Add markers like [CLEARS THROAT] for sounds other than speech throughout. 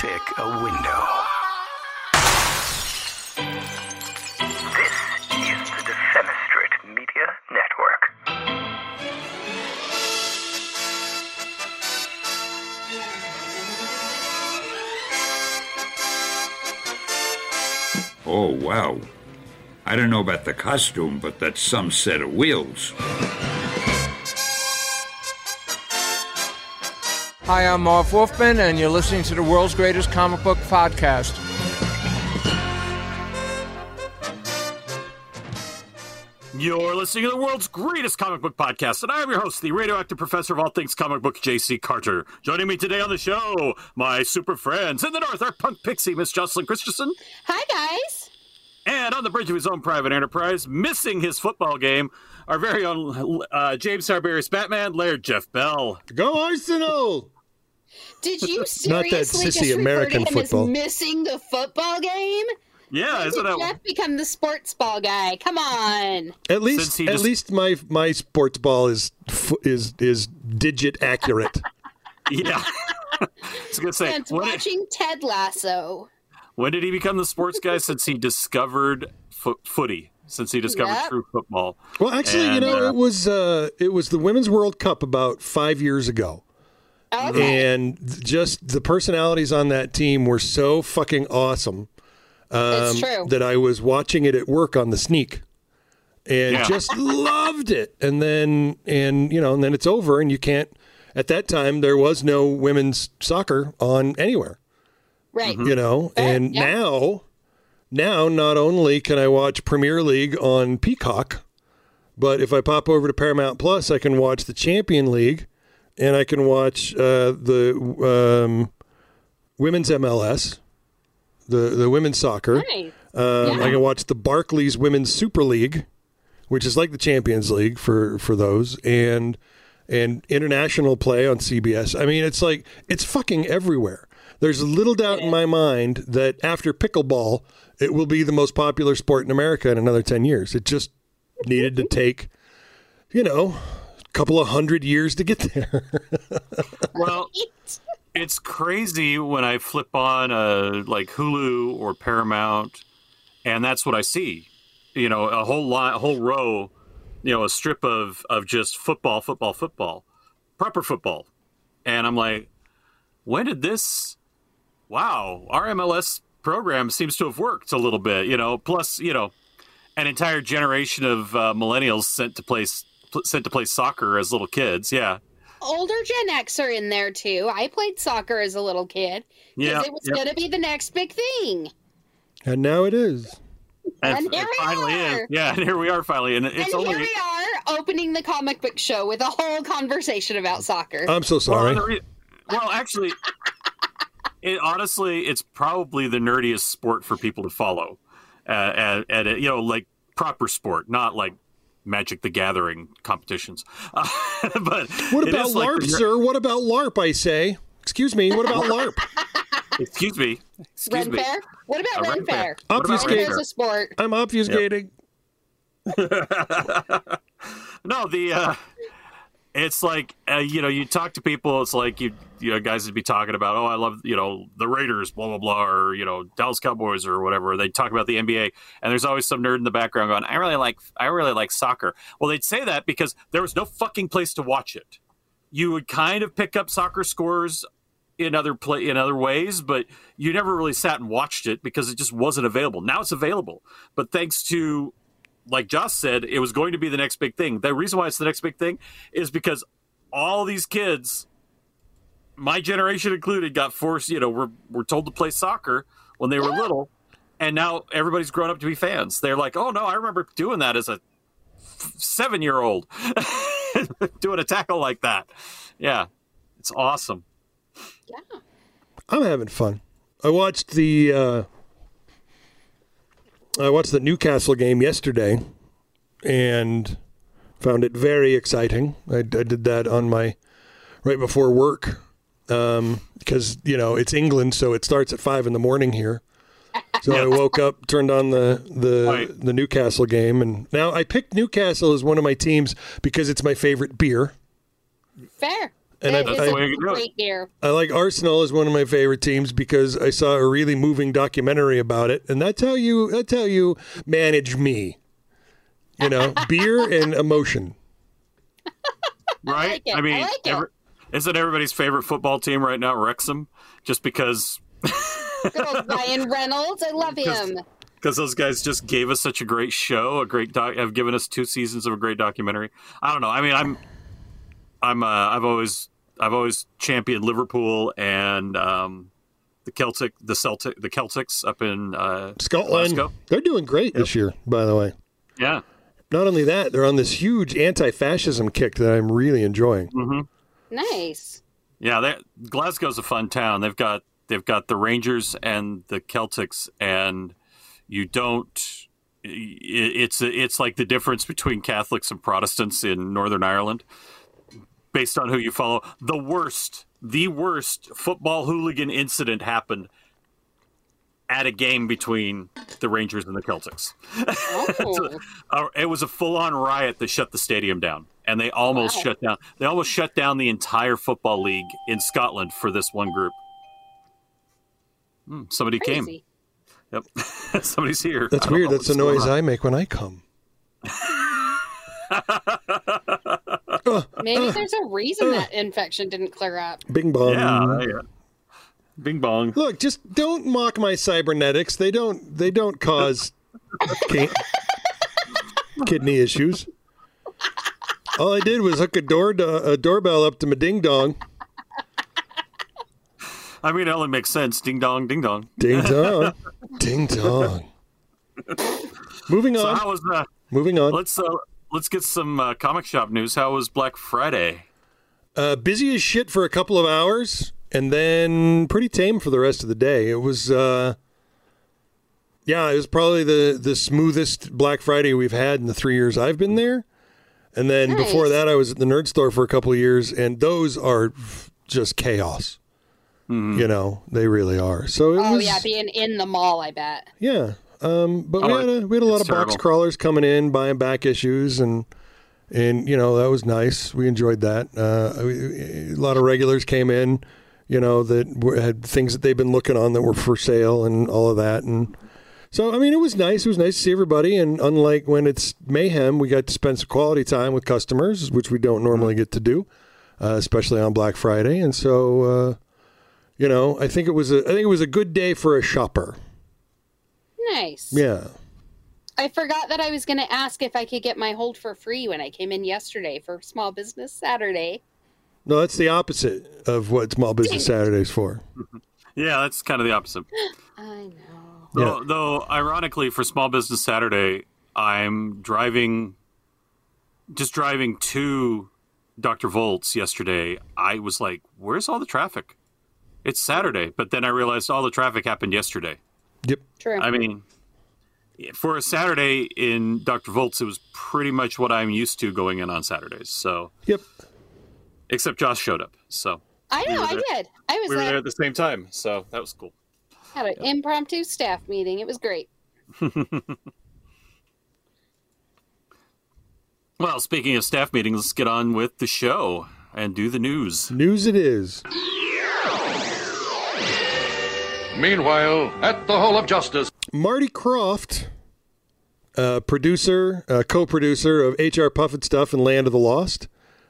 pick a window. This is the Defenestrate Media Network. Oh, wow. I don't know about the costume, but that's some set of wheels. Hi, I'm Marv Wolfman, and you're listening to the world's greatest comic book podcast. You're listening to the world's greatest comic book podcast, and I'm your host, the radioactive professor of all things comic book, J.C. Carter. Joining me today on the show, my super friends in the north, our punk pixie, Miss Jocelyn Christensen, Hi, guys. and on the bridge of his own private enterprise, missing his football game, our very own uh, James Tiberius Batman, Laird Jeff Bell. Go Arsenal! Did you [LAUGHS] Not that seriously sissy just American him football. as missing the football game? Yeah, When isn't did that? Jeff become the sports ball guy? Come on. At least, at just- least my my sports ball is is is digit accurate. [LAUGHS] Yeah. [LAUGHS] I was gonna say, Since when did, watching Ted Lasso. when did he become the sports guy? Since he discovered fo- footy, since he discovered Yep. true football. Well, actually, you know, uh, it was uh, it was the Women's World Cup about five years ago, Okay. and just the personalities on that team were so fucking awesome It's um, true. that I was watching it at work on the sneak. And Yeah. just loved it, and then and you know, and then it's over, and you can't. At that time, there was no women's soccer on anywhere. right. you know and yeah. now now not only can i watch premier league on peacock but if i pop over to paramount plus i can watch the champion league and i can watch uh, the um, women's mls the, the women's soccer. Nice. um, i can watch the barclays women's super league which is like the champions league for for those and and international play on cbs i mean it's like it's fucking everywhere. There's little doubt in my mind that after pickleball it will be the most popular sport in america in another 10 years. It just needed to take you know couple of hundred years to get there [LAUGHS] Well, it's crazy when I flip on uh, like Hulu or Paramount, and that's what I see. You know, a whole lot, a whole row, you know, a strip of of just football, football, football, proper football, and I'm like, when did this? Wow, our MLS program seems to have worked a little bit. You know, plus you know, an entire generation of uh, millennials sent to play sent to play soccer as little kids. Yeah, Older Gen X are in there too. I played soccer as a little kid because yeah. it was yep. going to be the next big thing. and now it is And it here we finally are. is. Yeah, [LAUGHS] and here we are finally, and it's and only. here we are opening the comic book show with a whole conversation about soccer. i'm so sorry the re- well, actually, [LAUGHS] it honestly, it's probably the nerdiest sport for people to follow, uh, at, at a, you know, like proper sport, not like Magic the Gathering competitions. Uh, [LAUGHS] but what about is like larp the sir what about larp i say excuse me what about larp Excuse me. Excuse Ren me. Fair? What about Uh, Ren Ren Fair. Fair? What Obfuscate. Ren a sport. i'm obfuscating [LAUGHS] no, the uh, it's like uh, you know, you talk to people. It's like you you know, guys would be talking about, oh, I love you know the Raiders, blah blah blah, or you know Dallas Cowboys or whatever. They talk about the NBA, and there's always some nerd in the background going, I really like I really like soccer. Well, they'd say that because there was no fucking place to watch it. You would kind of pick up soccer scores in other play in other ways, but you never really sat and watched it because it just wasn't available. Now it's available, but thanks to like Josh said, it was going to be the next big thing. The reason why it's the next big thing is because all these kids, my generation included, got forced. You know, were were told to play soccer when they were little, and now everybody's grown up to be fans. They're like, oh no, I remember doing that as a seven year old, [LAUGHS] doing a tackle like that. Yeah, it's awesome. Yeah. I'm having fun. I watched the uh, I watched the Newcastle game yesterday, and found it very exciting. I, I did that on my right before work um, because you know it's England, so it starts at five in the morning here. So I woke up, turned on the the Right. the Newcastle game, and now I picked Newcastle as one of my teams because it's my favorite beer. Fair. And That I, is the a way you do it. great beer. I like Arsenal as one of my favorite teams because I saw a really moving documentary about it, and that's how you that's how you manage me. You know, [LAUGHS] beer and emotion. right? like it. I mean, like it. every- isn't everybody's favorite football team right now Wrexham? Just because Good [LAUGHS] old Ryan Reynolds. I love him. because those guys just gave us such a great show, a great doc, have given us two seasons of a great documentary. I don't know. I mean, I'm, I'm, uh, I've always, I've always championed Liverpool and um, the Celtic, the Celtic, the Celtics up in uh, Scotland, Glasgow. they're doing great this year, by the way. Yeah, Not only that, they're on this huge anti-fascism kick that I'm really enjoying. Nice. yeah. They, Glasgow's a fun town. They've got, they've got the Rangers and the Celtics, and you don't. i- It's it's like the difference between Catholics and Protestants in Northern Ireland. Based on who you follow. The worst, the worst football hooligan incident happened at a game between the Rangers and the Celtics. [LAUGHS] Oh. Uh, it was a full-on riot that shut the stadium down, and they almost Wow. shut down. They almost shut down the entire football league in Scotland for this one group. Hmm, somebody came. Yep, [LAUGHS] somebody's here. That's weird. That's the noise on. I make when I come. [LAUGHS] Maybe there's a reason that infection didn't clear up. Bing bong. Yeah, yeah. Bing bong. Look, just don't mock my cybernetics. They don't. They don't cause [LAUGHS] ki- kidney issues. All I did was hook a door a doorbell up to my ding dong. I mean, it only makes sense. Ding dong, ding dong. Ding [LAUGHS] dong. ding dong. [LAUGHS] Moving So on. how was uh, Moving on. let's uh, let's get some uh, comic shop news. How was Black Friday? Uh, busy as shit for a couple of hours, and then pretty tame for the rest of the day. It was, uh, yeah, it was probably the the smoothest Black Friday we've had in the three years I've been there. And then before that, I was at the nerd store for a couple of years, and those are just chaos. You know, they really are. So it Oh was, yeah, being in the mall, I bet. yeah. Um, but we Oh, had a we had a lot of it's box crawlers coming in, buying back issues, and and you know that was nice. We enjoyed that. Uh, a lot of regulars came in, you know, that had things that they've been looking on that were for sale and all of that. And so, I mean, it was nice. It was nice to see everybody. And unlike when it's mayhem, we got to spend some quality time with customers, which we don't normally get to do, uh, especially on Black Friday. And so, uh, you know, I think it was a I think it was a good day for a shopper. Nice. Yeah. I forgot that I was going to ask if I could get my hold for free when I came in yesterday for Small Business Saturday. No, that's the opposite of what Small Business Saturday is for. [LAUGHS] Yeah, that's kind of the opposite. [GASPS] I know. Though, though, ironically, for Small Business Saturday, I'm driving, just driving to Dr. Volt's yesterday. I was like, "Where's all the traffic?" It's Saturday, but then I realized all the traffic happened yesterday. Yep. True. I mean, for a Saturday in Dr. Volt's, it was pretty much what I'm used to going in on Saturdays. So, Yep. except Josh showed up, so I know, we I did. I was we were there, there at the same time. So that was cool. had an impromptu staff meeting. It was great. [LAUGHS] Well, speaking of staff meetings, let's get on with the show and do the news. News it is. Meanwhile, at the Hall of Justice. Marty Krofft, uh, producer, uh, co-producer of HR Pufnstuf and Land of the Lost,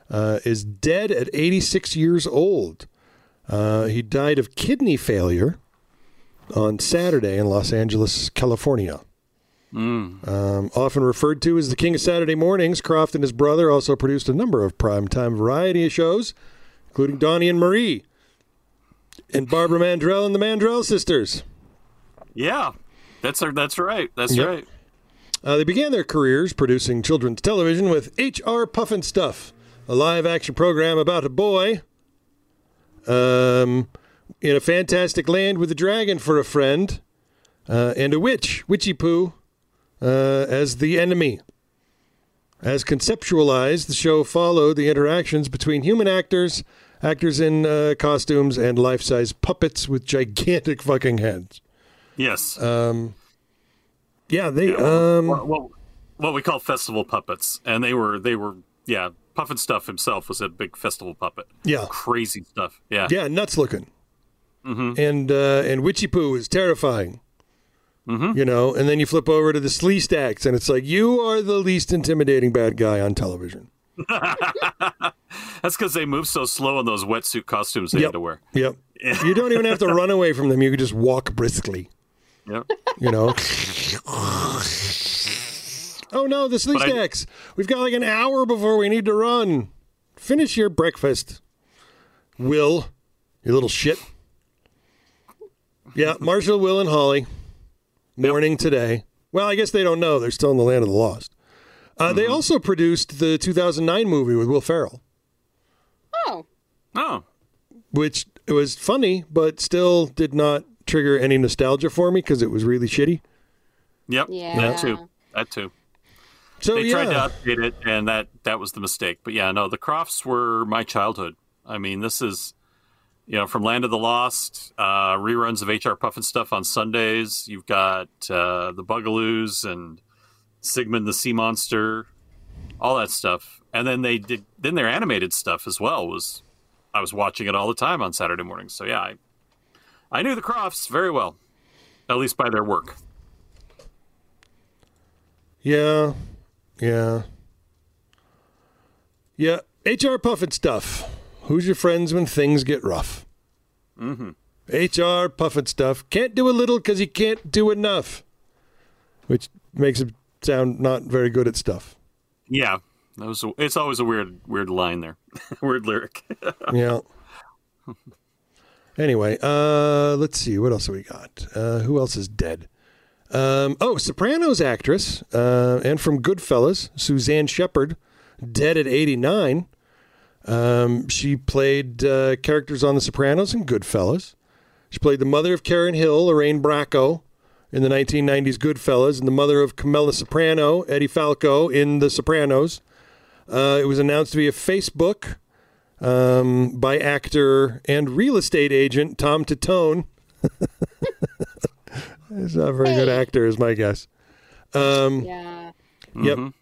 uh, is dead at 86 years old. Uh, he died of kidney failure on Saturday in Los Angeles, California. Um, often referred to as the King of Saturday Mornings, Krofft and his brother also produced a number of primetime variety shows, including Donnie and Marie, and Barbara Mandrell and the Mandrell Sisters. Yeah, that's that's right. That's Yep. right. Uh, they began their careers producing children's television with H.R. Pufnstuf, a live action program about a boy um, in a fantastic land with a dragon for a friend uh, and a witch, Witchy Poo, uh, as the enemy. As conceptualized, the show followed the interactions between human actors, actors in uh, costumes, and life size puppets with gigantic fucking heads. Yes. Yeah, they. Yeah, well, um, what, what, what we call festival puppets, and they were they were yeah Pufnstuf himself was a big festival puppet. Yeah. Crazy stuff. Yeah. Yeah, nuts looking. And uh, and Witchy Poo is terrifying. Mm-hmm. You know, and then you flip over to the Sleestaks, and it's like you are the least intimidating bad guy on television. [LAUGHS] That's because they move so slow in those wetsuit costumes they Yep. had to wear. Yep. [LAUGHS] you don't even have to run away from them. You can just walk briskly. Yep. You know. [LAUGHS] oh no, the Slee But I- We've got like an hour before we need to run. Finish your breakfast, Will. You little shit. Yeah, [LAUGHS] Marshall, Will, and Holly. Morning today. Well, I guess they don't know. They're still in the land of the lost. Uh, They also produced the 2009 movie with Will Ferrell, Oh, which was funny, but still did not trigger any nostalgia for me because it was really shitty. Yep. Yeah. That too. That too. So They yeah, tried to update it, and that that was the mistake. But yeah, no, the Kroffts were my childhood. I mean, this is you know from Land of the Lost, uh, reruns of HR Pufnstuf on Sundays. You've got uh, the Bugaloos and Sigmund the Sea Monster, all that stuff, and then they did then their animated stuff as well. Was I was watching it all the time on Saturday mornings. So yeah, I I knew the Kroffts very well, at least by their work. yeah, yeah, yeah. HR Pufnstuf. Who's your friends when things get rough? Mm-hmm. HR Pufnstuf. Can't do a little because he can't do enough, which makes him sound not very good at stuff. Yeah, that was. A, it's always a weird, weird line there, [LAUGHS] weird lyric. [LAUGHS] yeah. Anyway, uh, let's see what else have we got. Uh, who else is dead? Um, oh, Sopranos actress uh, and from Goodfellas, Suzanne Shepherd, dead at 89. Um, she played uh, characters on The Sopranos and Goodfellas. She played the mother of Karen Hill, Lorraine Bracco, in the 1990s Goodfellas, and the mother of Carmela Soprano, Edie Falco, in The Sopranos. Uh, it was announced via Facebook um, by actor and real estate agent Tom Titone. [LAUGHS] He's not a very good actor, is my guess. Um, yeah. Yep.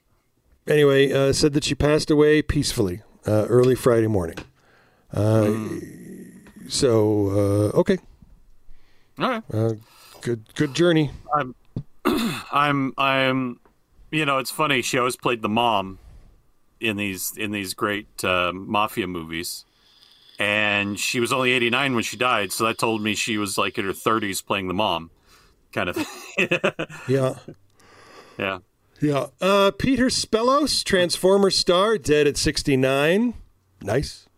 Anyway, uh, said that she passed away peacefully uh, early Friday morning. Uh, So uh, okay, All right, uh, good good journey. I'm [CLEARS THROAT] I'm, I'm, you know, it's funny. She always played the mom in these in these great uh, mafia movies, and she was only 89 when she died. So that told me she was like in her 30s playing the mom, kind of. [LAUGHS] Yeah. yeah. Yeah. Uh, Peter Spellos, Transformer star, dead at 69. Nice.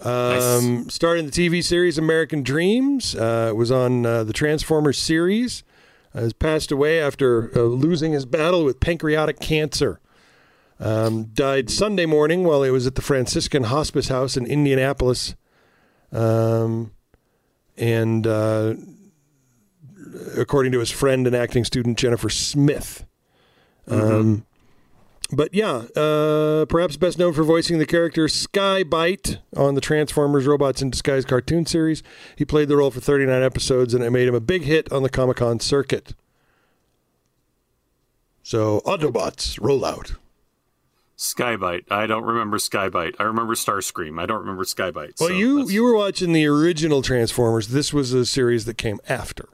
Um, starred in the TV series American Dreams. Uh, was on uh, the Transformers series. Uh, has passed away after uh, losing his battle with pancreatic cancer. Um, died Sunday morning while he was at the Franciscan Hospice House in Indianapolis. Um, and uh, according to his friend and acting student Jennifer Smith. Um, but yeah, uh, perhaps best known for voicing the character Sky-Byte on the Transformers Robots in Disguise cartoon series. He played the role for 39 episodes, and it made him a big hit on the Comic Con circuit. So, Autobots, roll out. Sky-Byte. I don't remember Sky-Byte. I remember Starscream. I don't remember Sky-Byte. Well, so you that's- you were watching the original Transformers. This was a series that came after.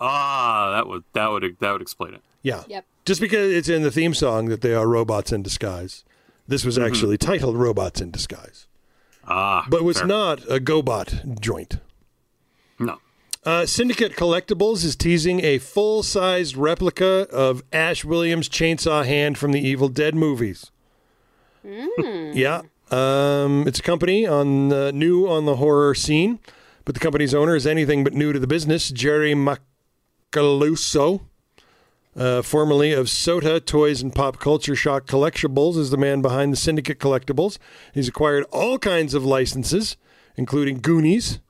ah, that would that would that would explain it. Yeah. Yep. Just because it's in the theme song that they are robots in disguise. This was actually titled Robots in Disguise. Ah, But was fair. not a GoBot joint. no. Uh, Syndicate Collectibles is teasing a full sized replica of Ash Williams' chainsaw hand from the Evil Dead movies. yeah. Um, it's a company on uh, new on the horror scene, but the company's owner is anything but new to the business. Jerry Macaluso, uh, formerly of Sota Toys and Pop Culture Shock Collectibles, is the man behind the Syndicate Collectibles. He's acquired all kinds of licenses, including Goonies,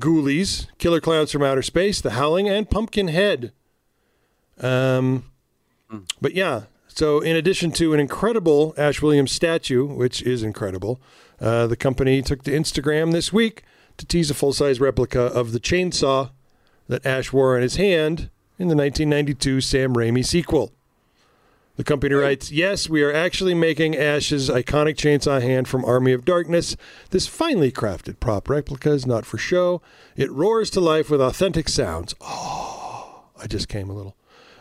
Ghoulies, Killer Clowns from Outer Space, The Howling, and Pumpkinhead. Um, but yeah, so in addition to an incredible Ash Williams statue, which is incredible, uh, the company took to Instagram this week to tease a full size replica of the chainsaw that Ash wore in his hand in the 1992 Sam Raimi sequel. The company writes, Yes, we are actually making Ash's iconic chainsaw hand from Army of Darkness. This finely crafted prop replica is not for show. It roars to life with authentic sounds. Oh, I just came a little.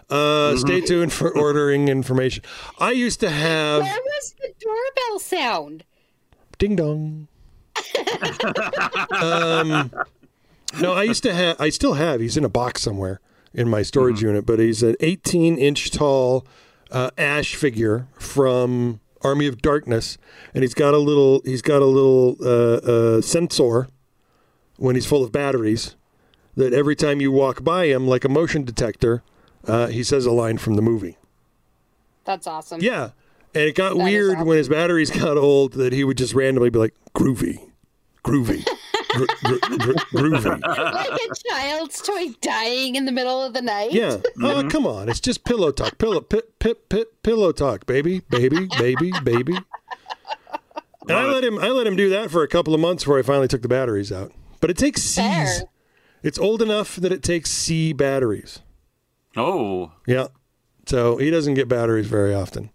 Uh, Stay tuned for [LAUGHS] ordering information. I used to have. Where was the doorbell sound? Ding dong. um, no, I used to have. I still have. He's in a box somewhere in my storage unit, but he's an 18 inch tall uh, ash figure from Army of Darkness, and he's got a little. He's got a little uh, uh, sensor when he's full of batteries. That every time you walk by him, like a motion detector, uh, he says a line from the movie. That's awesome. Yeah. And it got That weird awesome. when his batteries got old that he would just randomly be like, groovy, groovy, [LAUGHS] gro- gro- gro- groovy. [LAUGHS] Like a child's toy dying in the middle of the night. Yeah. Oh, [LAUGHS] come on. It's just pillow talk. Pillow, pip, pip, pip, pillow talk, baby, baby, baby, baby. And I let him, I let him do that for a couple of months before I finally took the batteries out. But it takes C's. Fair. It's old enough that it takes C batteries. Oh, Yeah. So he doesn't get batteries very often.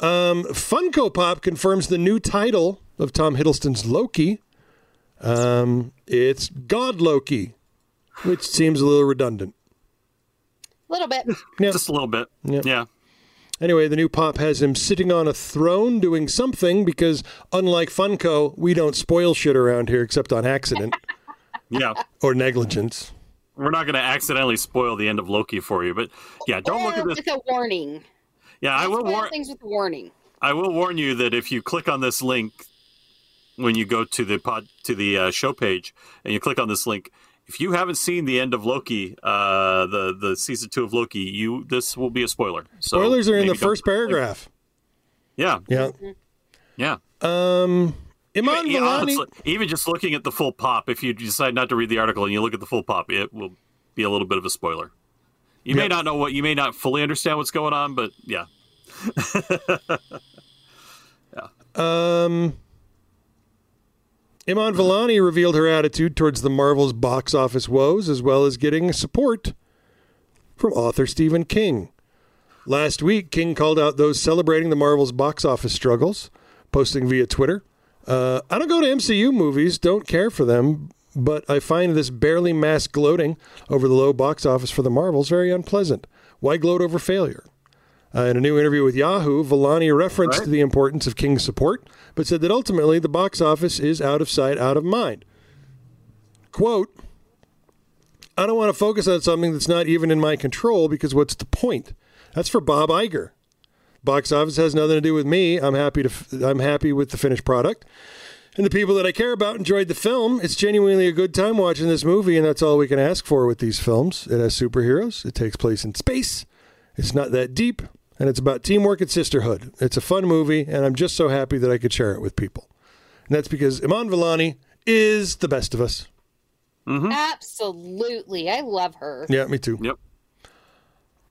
Um, Funko Pop confirms the new title of Tom Hiddleston's Loki. Um, it's God Loki, which seems a little redundant. A little bit. Yeah. just a little bit. Yeah. Yeah. Anyway, the new pop has him sitting on a throne doing something because, unlike Funko, we don't spoil shit around here except on accident [LAUGHS] Yeah. or negligence. We're not going to accidentally spoil the end of Loki for you, but yeah, don't look at this. with a warning. Yeah, I will warn. things with a warning. I will warn you that if you click on this link when you go to the pod to the uh, show page and you click on this link, if you haven't seen the end of Loki, uh, the the season two of Loki, you this will be a spoiler. So Spoilers are in the first paragraph. Yeah, Yeah. yeah. Um, Iman Yeah, Vellani. honestly, even just looking at the full pop, if you decide not to read the article and you look at the full pop, it will be a little bit of a spoiler. You may not know what you may not fully understand what's going on, but yeah. [LAUGHS] yeah, Um, Iman Vellani revealed her attitude towards the Marvel's box office woes, as well as getting support from author Stephen King. Last week, King called out those celebrating the Marvel's box office struggles, posting via Twitter. Uh, I don't go to MCU movies, don't care for them, but I find this barely mass gloating over the low box office for the Marvels very unpleasant. Why gloat over failure? Uh, in a new interview with Yahoo, Vellani referenced Right. the importance of King's support, but said that ultimately the box office is out of sight, out of mind. Quote, I don't want to focus on something that's not even in my control because what's the point? That's for Bob Iger. Box office has nothing to do with me. I'm happy to f- I'm happy with the finished product. And the people that I care about enjoyed the film. It's genuinely a good time watching this movie, and that's all we can ask for with these films. It has superheroes. It takes place in space. It's not that deep, and it's about teamwork and sisterhood. It's a fun movie, and I'm just so happy that I could share it with people. And that's because Iman Vellani is the best of us. Absolutely. I love her. Yeah, me too. yep.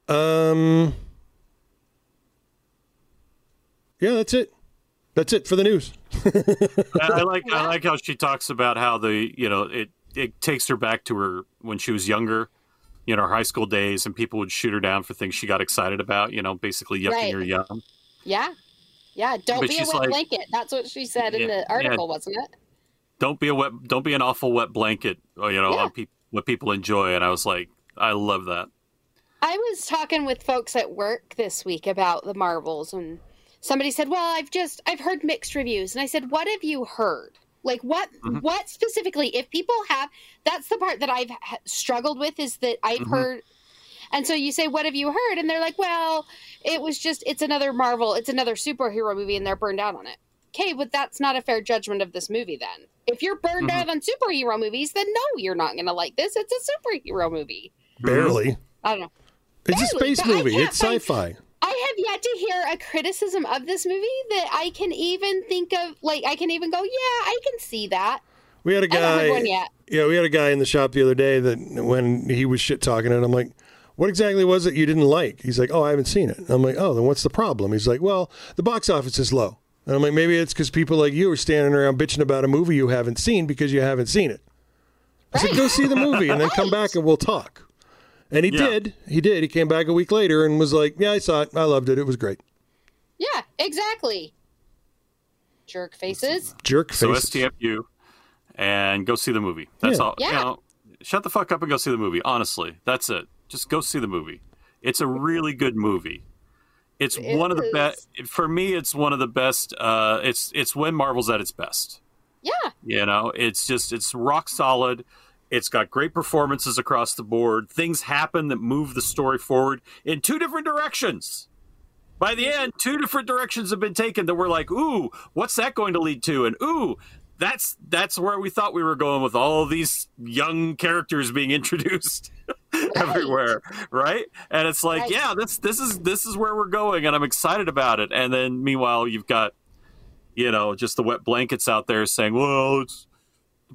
Um, yeah, that's it. That's it for the news. [LAUGHS] I I like I like how she talks about how the you know it it takes her back to her when she was younger, you know, her high school days, and people would shoot her down for things she got excited about. You know, basically yucking Right. her young. Yeah. Yeah. Don't But be a wet like- blanket. That's what she said in the article, wasn't it? Don't be a wet. Don't be an awful wet blanket. Uh, you know, Yeah. on peop what people enjoy. And I was like, I love that. I was talking with folks at work this week about the Marvels, and somebody said, "Well, I've just I've heard mixed reviews," and I said, "What have you heard? Like what mm-hmm. what specifically? If people have, that's the part that I've struggled with is that I've mm-hmm. heard." And so you say, "What have you heard?" And they're like, "Well, it was just it's another Marvel, it's another superhero movie, and they're burned out on it." Okay, but that's not a fair judgment of this movie. Then, if you're burned mm-hmm. out on superhero movies, then no, you're not going to like this. It's a superhero movie. Barely. I don't know. It's a space movie. It's sci-fi. I have yet to hear a criticism of this movie that I can even think of. Like, I can even go, yeah, I can see that. We had a I haven't heard guy. Yeah, we had a guy in the shop the other day that when he was shit talking it, I'm like, "What exactly was it you didn't like?" He's like, "Oh, I haven't seen it." I'm like, "Oh, then what's the problem?" He's like, "Well, the box office is low." And I'm like, "Maybe it's because people like you are standing around bitching about a movie you haven't seen because you haven't seen it." I said, "Go see the movie and then come back and we'll talk." And he Yeah. did. He did. He came back a week later and was like, "Yeah, I saw it. I loved it. It was great." Yeah, exactly. Jerk faces. Jerk faces. So. STFU and go see the movie. That's Yeah. all. You Yeah. know, shut the fuck up and go see the movie. Honestly, that's it. Just go see the movie. It's a really good movie. It's It one of the best. For me, it's one of the best. Uh, it's it's when Marvel's at its best. Yeah. You know, it's just it's rock solid. It's got great performances across the board. Things happen that move the story forward in two different directions. By the end, two different directions have been taken that we're like, ooh, what's that going to lead to? And ooh, that's that's where we thought we were going with all these young characters being [LAUGHS] introduced everywhere, right? And it's like, Right. yeah, this this is this is where we're going, and I'm excited about it. And then meanwhile, you've got you know, just the wet blankets out there saying, "Well, it's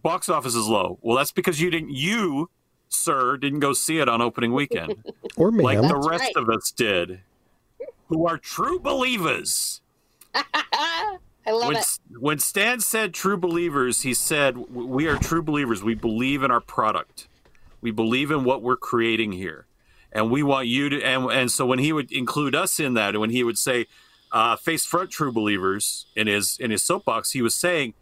box office is low." Well, that's because you didn't, you, sir, didn't go see it on opening weekend, [LAUGHS] or ma'am. like the That's rest right. of us did, who are true believers. [LAUGHS] I love When it. when Stan said "true believers," he said, "We are true believers. We believe in our product. We believe in what we're creating here, and we want you to." And and so when he would include us in that, and when he would say, uh, "Face front, true believers," in his in his soapbox, he was saying,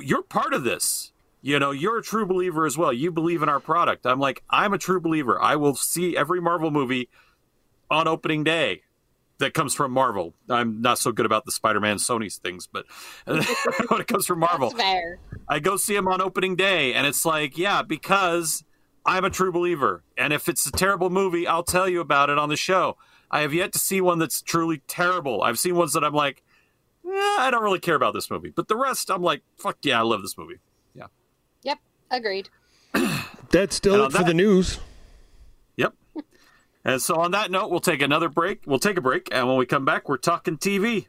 "You're part of this." You know, you're a true believer as well. You believe in our product. I'm like, I'm a true believer. I will see every Marvel movie on opening day that comes from Marvel. I'm not so good about the Spider-Man Sony's things, but [LAUGHS] when it comes from Marvel, I go see him on opening day, and it's like, yeah, because I'm a true believer. And if it's a terrible movie, I'll tell you about it on the show. I have yet to see one that's truly terrible. I've seen ones that I'm like, eh, I don't really care about this movie, but the rest, I'm like, fuck yeah, I love this movie. Yeah, Yep. Agreed. That's still And it on for the news. yep. And so on that note, we'll take another break. We'll take a break, and when we come back, we're talking TV.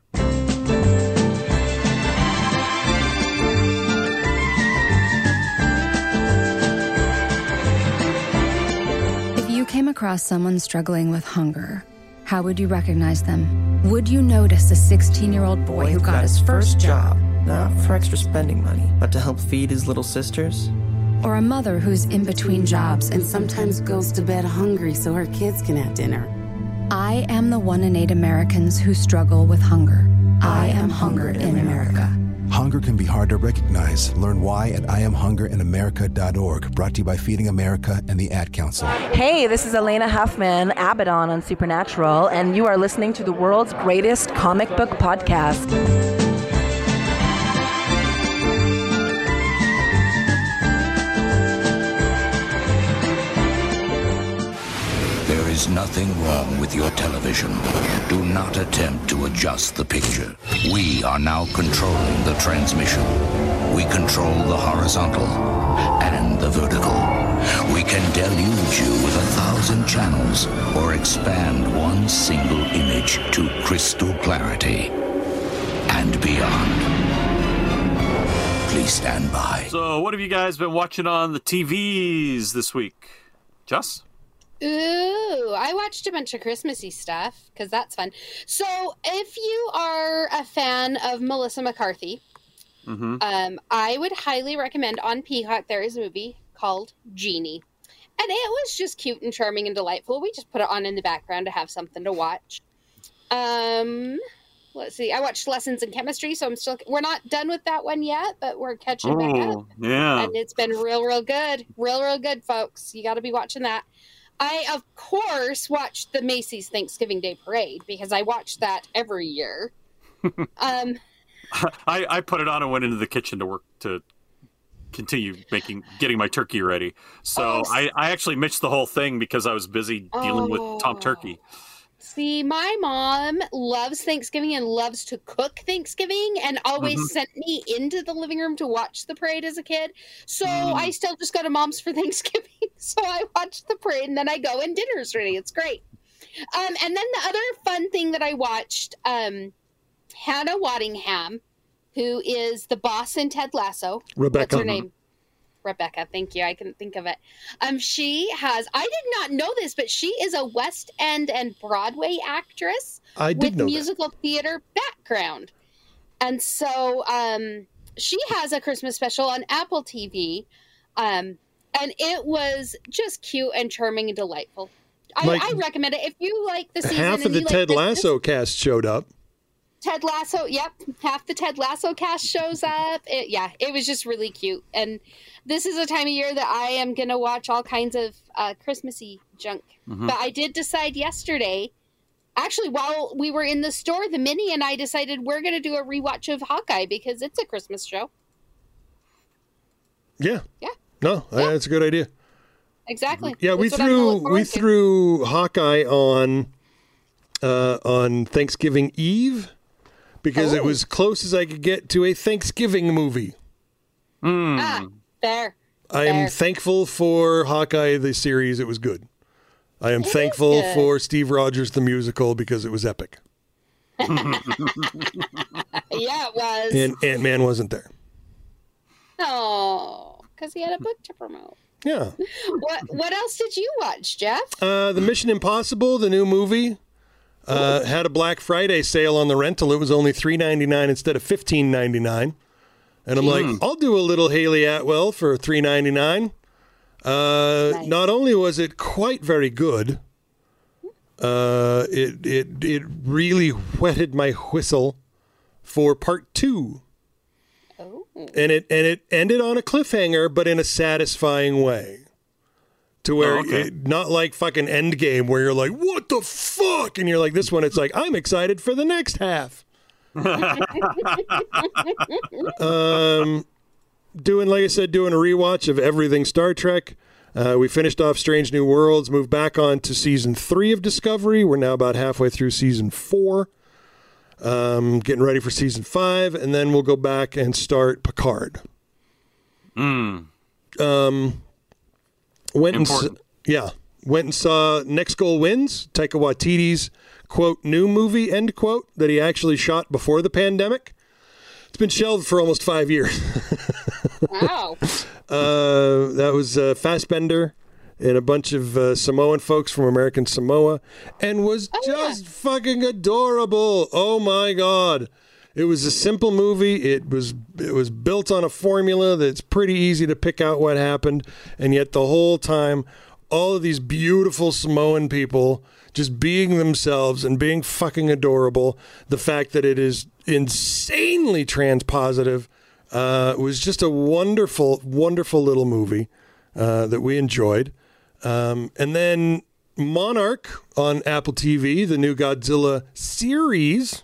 If you came across someone struggling with hunger, how would you recognize them? Would you notice a 16 year old boy who got his first job? Not for extra spending money, but to help feed his little sisters. Or a mother who's in between jobs and and sometimes goes to bed hungry so her kids can have dinner. I am the one in eight Americans who struggle with hunger. I am hunger in America. Hunger can be hard to recognize. Learn why at IamHungerInAmerica.org. Brought to you by Feeding America and the Ad Council. Hey, this is Alaina Huffman, Abaddon on Supernatural, and you are listening to the world's greatest comic book podcast. Is nothing wrong with your television. Do not attempt to adjust the picture. We are now controlling the transmission. We control the horizontal and the vertical. We can deluge you with a thousand channels or expand one single image to crystal clarity and beyond. Please stand by. So, what have you guys been watching on the TVs this week? Just? Ooh, I watched a bunch of Christmassy stuff because that's fun. So, if you are a fan of Melissa McCarthy, Mm-hmm. um, I would highly recommend on Peacock there is a movie called Genie. And it was just cute and charming and delightful. We just put it on in the background to have something to watch. Um, let's see. I watched Lessons in Chemistry, so I'm still we're not done with that one yet, but we're catching back up. Oh, yeah. And it's been real, real good. Real, real good, folks. You got to be watching that. I, of course, watched the Macy's Thanksgiving Day Parade because I watch that every year. [LAUGHS] um, I, I put it on and went into the kitchen to work to continue making getting my turkey ready. So Oh, I, I actually missed the whole thing because I was busy dealing with Tom Oh. Turkey. See, my mom loves Thanksgiving and loves to cook Thanksgiving and always Mhm. sent me into the living room to watch the parade as a kid. So Mm. I still just go to mom's for [LAUGHS] Thanksgiving. So I watch the parade and then I go and dinner's ready. It's great. Um, and then the other fun thing that I watched, um, Hannah Waddingham, who is the boss in Ted Lasso. Rebecca. What's her name? Rebecca. Thank you. I couldn't think of it. Um, she has. I did not know this, but she is a West End and Broadway actress I did with know that. musical theater background, and so um, she has a Christmas special on Apple TV, um, and it was just cute and charming and delightful. I, Like- I recommend it if you like the season. Half of the like Ted this- Lasso cast showed up. Ted Lasso, yep, half the Ted Lasso cast shows up. It, yeah, it was just really cute. And this is a time of year that I am gonna watch all kinds of uh, Christmassy junk. Mhm. But I did decide yesterday, actually, while we were in the store, the mini and I decided we're gonna do a rewatch of Hawkeye because it's a Christmas show. Yeah. Yeah. No, uh, that's a good idea. Exactly. Yeah, we That's what threw we to. threw Hawkeye on uh, on Thanksgiving Eve because Oh. it was close as I could get to a Thanksgiving movie. Ah, there. I am Fair. thankful for Hawkeye the series; it was good. I am thankful for Steve Rogers the musical because it was epic, [LAUGHS] yeah, it was. and Ant Man wasn't there. Oh, because he had a book to promote. Yeah. What What else did you watch, Jeff? Uh, the Mission Impossible, the new movie, uh, had a Black Friday sale on the rental. It was only three ninety nine instead of fifteen ninety nine, and I'm like, I'll do a little Hayley Atwell for three ninety nine. Uh, Not only was it quite very good, uh, it it it really whetted my whistle for part two. And it and it ended on a cliffhanger, but in a satisfying way to where Oh, okay. it, not like fucking Endgame where you're like, what the fuck? And you're like, this one, it's like, I'm excited for the next half. [LAUGHS] um, doing, like I said, doing a rewatch of everything Star Trek. Uh, we finished off Strange New Worlds, moved back on to season three of Discovery. We're now about halfway through season four. Um, getting ready for season five, and then we'll go back and start Picard. Um, went and s- yeah, went and saw Next Goal Wins, Taika Waititi's quote new movie end quote that he actually shot before the pandemic. It's been shelved for almost five years. Wow. [LAUGHS] Uh, that was uh, Fassbender and a bunch of uh, Samoan folks from American Samoa, and was just fucking adorable. Oh my god! It was a simple movie. It was it was built on a formula that's pretty easy to pick out what happened, and yet the whole time, all of these beautiful Samoan people just being themselves and being fucking adorable. The fact that it is insanely transpositive uh, was just a wonderful, wonderful little movie uh, that we enjoyed. Um, and then Monarch on Apple TV, the new Godzilla series.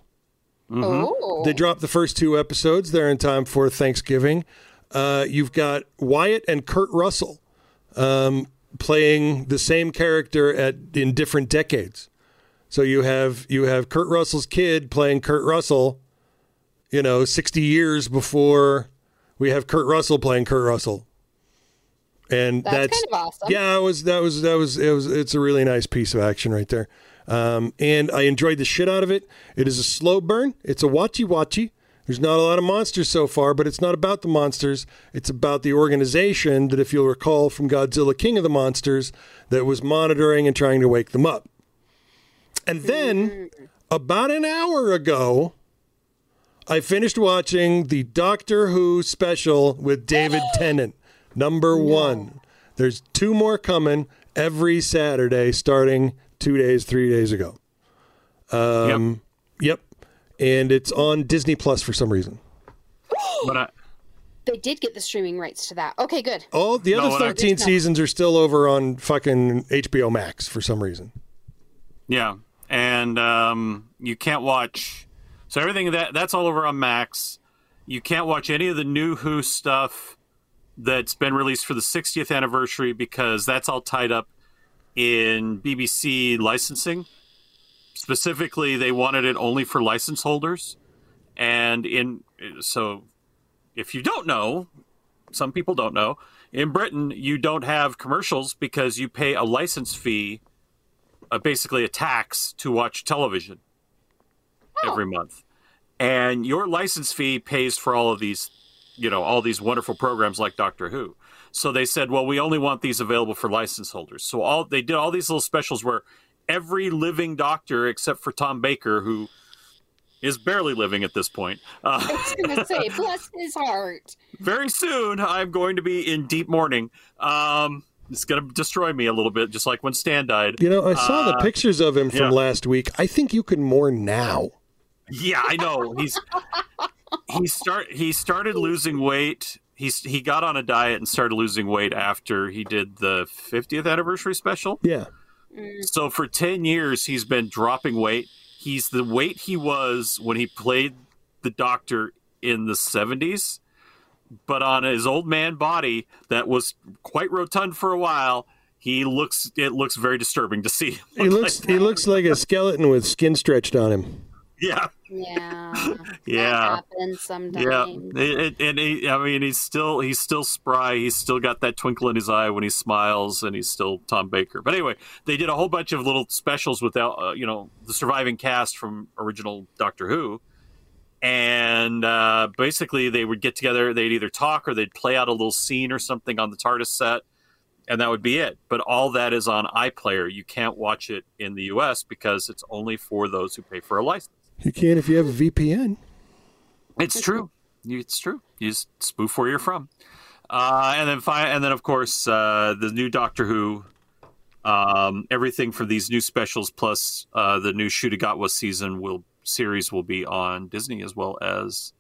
Oh. They dropped the first two episodes. They're in time for Thanksgiving. Uh, you've got Wyatt and Kurt Russell um, playing the same character at in different decades. So you have you have Kurt Russell's kid playing Kurt Russell, you know, sixty years before we have Kurt Russell playing Kurt Russell. And That's that's, kind of awesome. yeah, it was that was that was it was it's a really nice piece of action right there. Um, and I enjoyed the shit out of it. It is a slow burn. It's a watchy watchy. There's not a lot of monsters so far, but it's not about the monsters. It's about the organization that, if you'll recall from Godzilla King of the Monsters, that was monitoring and trying to wake them up. And then, about an hour ago, I finished watching the Doctor Who special with David [GASPS] Tennant, number one. There's two more coming every Saturday, starting two days, three days ago. Um, yep. And it's on Disney Plus for some reason. [GASPS] But I, They did get the streaming rights to that. Okay, good. All the No, other what I- 13 seasons are still over on fucking HBO Max for some reason. Yeah, and um, you can't watch. So everything that that's all over on Max. You can't watch any of the new Who stuff that's been released for the 60th anniversary because that's all tied up in BBC licensing. Specifically, they wanted it only for license holders, and in so if you don't know, some people don't know. In Britain, you don't have commercials because you pay a license fee uh, basically a tax to watch television every month. And your license fee pays for all of these, you know, all these wonderful programs like Doctor Who. So they said, well, we only want these available for license holders. So all they did all these little specials where every living doctor except for Tom Baker, who is barely living at this point. Uh, I was going to say, [LAUGHS] bless his heart. very soon I'm going to be in deep mourning. Um, It's gonna destroy me a little bit, just like when Stan died. You know, I saw the Uh, pictures of him from yeah. last week. I think you can mourn now. Yeah, I know. He's he start he started losing weight. He's he got on a diet and started losing weight after he did the 50th anniversary special. Yeah. Mm. So for 10 years he's been dropping weight. He's the weight he was when he played the doctor in the 70s, but on his old man body that was quite rotund for a while. He looks it looks very disturbing to see. He [LAUGHS] looks he looks like a skeleton with skin stretched on him. Yeah. Yeah. [LAUGHS] Yeah. happens sometimes. Yeah, It- it- and he, I mean, he's still he's still spry. He's still got that twinkle in his eye when he smiles, and he's still Tom Baker. But anyway, they did a whole bunch of little specials without, uh, you know, the surviving cast from original Doctor Who, and uh, basically they would get together. They'd either talk or they'd play out a little scene or something on the TARDIS set, and that would be it. But all that is on iPlayer. You can't watch it in the U.S. because it's only for those who pay for a license. You can if you have a VPN. It's true. It's true. You just spoof where you're from, uh, and then fi- and then of course uh, the new Doctor Who, um, everything for these new specials plus uh, the new Ncuti Gatwa season will series will be on Disney as well as,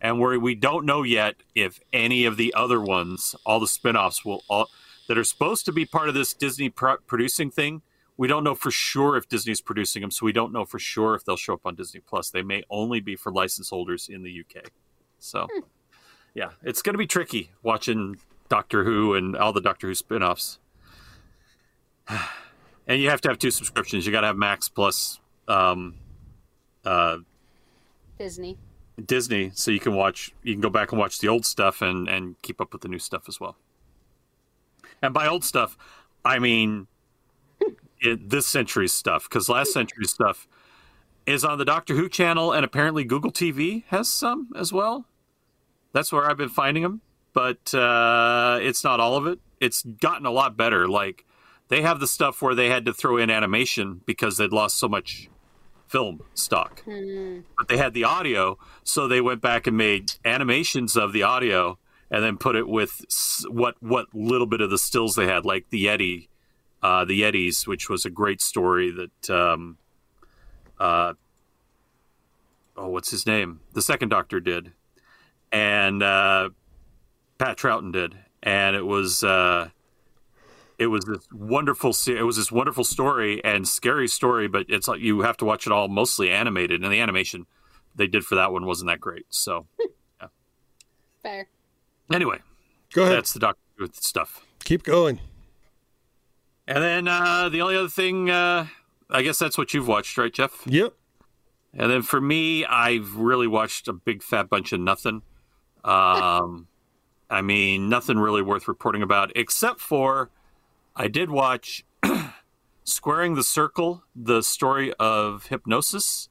and where we don't know yet if any of the other ones, all the spin-offs will all that are supposed to be part of this Disney pro- producing thing. We don't know for sure if Disney's producing them, so we don't know for sure if they'll show up on Disney Plus. They may only be for license holders in the UK. So, yeah, it's going to be tricky watching Doctor Who and all the Doctor Who spin-offs. [SIGHS] and you have to have two subscriptions. You got to have Max plus um, uh, Disney. Disney, so you can watch. You can go back and watch the old stuff and and keep up with the new stuff as well. And by old stuff, I mean it, this century's stuff because last century's stuff is on the Doctor Who channel, and apparently Google TV has some as well. That's where I've been finding them, but uh, it's not all of it. It's gotten a lot better. Like they have the stuff where they had to throw in animation because they'd lost so much film stock but they had the audio, so they went back and made animations of the audio and then put it with what what little bit of the stills they had, like the Yeti, uh, the Yetis, which was a great story that. Um, uh, oh, what's his name? The second Doctor did, and uh, Pat Troughton did, and it was. Uh, it was this wonderful it was this wonderful story and scary story but it's like you have to watch it all mostly animated and the animation they did for that one wasn't that great so [LAUGHS] yeah. Fair. anyway Go ahead. that's the doctor Who stuff Keep going. And then uh the only other thing uh i guess that's what you've watched right jeff Yep. and then for me i've really watched a big fat bunch of nothing um i mean nothing really worth reporting about except for I did watch [CLEARS THROAT] Squaring the Circle, the story of Hipgnosis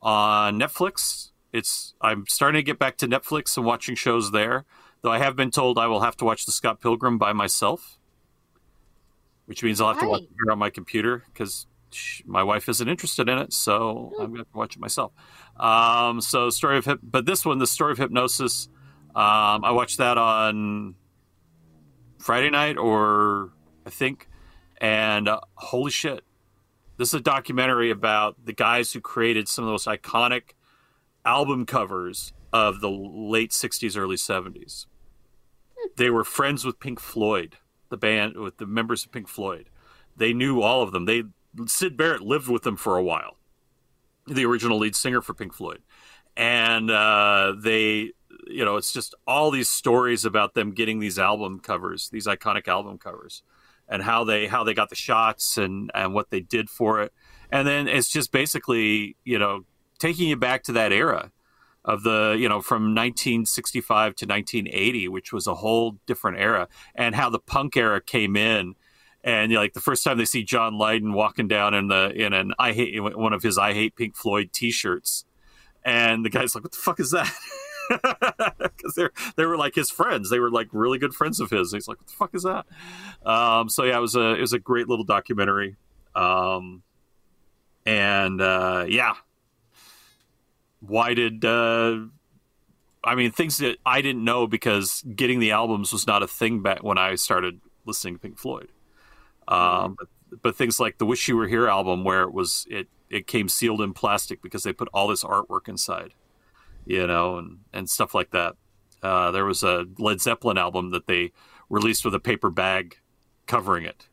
on Netflix. It's I'm starting to get back to Netflix and watching shows there, though I have been told I will have to watch the Scott Pilgrim by myself, which means I'll have to watch it here on my computer because my wife isn't interested in it, so I'm going to to watch it myself. Um, so story of Hyp- but this one, the story of Hipgnosis, um, I watched that on Friday night or I think, and uh, holy shit, this is a documentary about the guys who created some of the most iconic album covers of the late '60s, early '70s. They were friends with Pink Floyd, the band with the members of Pink Floyd. They knew all of them. They Syd Barrett lived with them for a while, the original lead singer for Pink Floyd, and uh, they you know, it's just all these stories about them getting these album covers, these iconic album covers, and how they how they got the shots and and what they did for it. And then it's just basically, you know, taking you back to that era of the, you know, from 1965 to 1980, which was a whole different era, and how the punk era came in. And you know, like the first time they see John Lydon walking down in the in an I hate one of his I hate Pink Floyd T-shirts, and the guy's like, "What the fuck is that?" [LAUGHS] because they they were like his friends. They were like really good friends of his. He's like, "What the fuck is that?" Um, so yeah, it was a it was a great little documentary, um, and uh, yeah, why did uh, I mean things that I didn't know because getting the albums was not a thing back when I started listening to Pink Floyd. Um, but, but things like the "Wish You Were Here" album, where it was it it came sealed in plastic because they put all this artwork inside, you know, and and stuff like that. Uh, there was a Led Zeppelin album that they released with a paper bag covering it,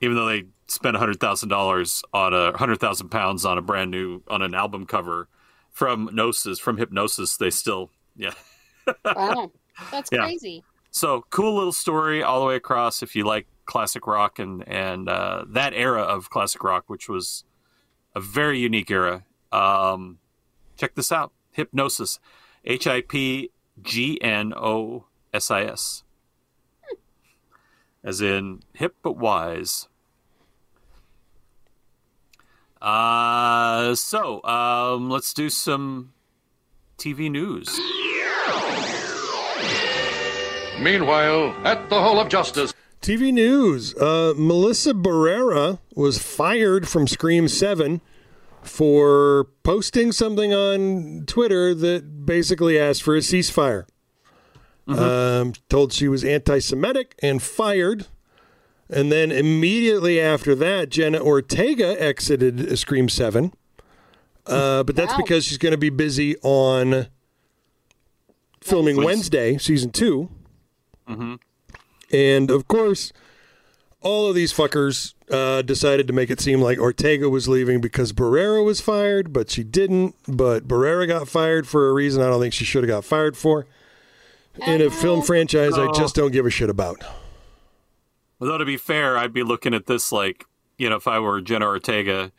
even though they spent hundred thousand dollars on a hundred thousand pounds on a brand new on an album cover from Gnosis from Hipgnosis. They still yeah. wow, [LAUGHS] that's Yeah. crazy. So cool little story all the way across. If you like classic rock and and uh, that era of classic rock, which was a very unique era, um, check this out: Hipgnosis, H I P G N O S I S, as in hip but wise. Uh, so um, let's do some TV news. Meanwhile, at the Hall of Justice. TV news: uh, Melissa Barrera was fired from Scream Seven for posting something on Twitter that basically asked for a ceasefire. Um, told she was anti-Semitic and fired. And then immediately after that, Jenna Ortega exited Scream Seven. Uh, but that's Wow. because she's going to be busy on filming. Wednesday, season two. Mm-hmm. And of course, all of these fuckers uh, decided to make it seem like Ortega was leaving because Barrera was fired, but she didn't. But Barrera got fired for a reason I don't think she should have got fired for. In a film franchise, I Oh. just don't give a shit about. Although to be fair, I'd be looking at this like, you know, if I were Jenna Ortega,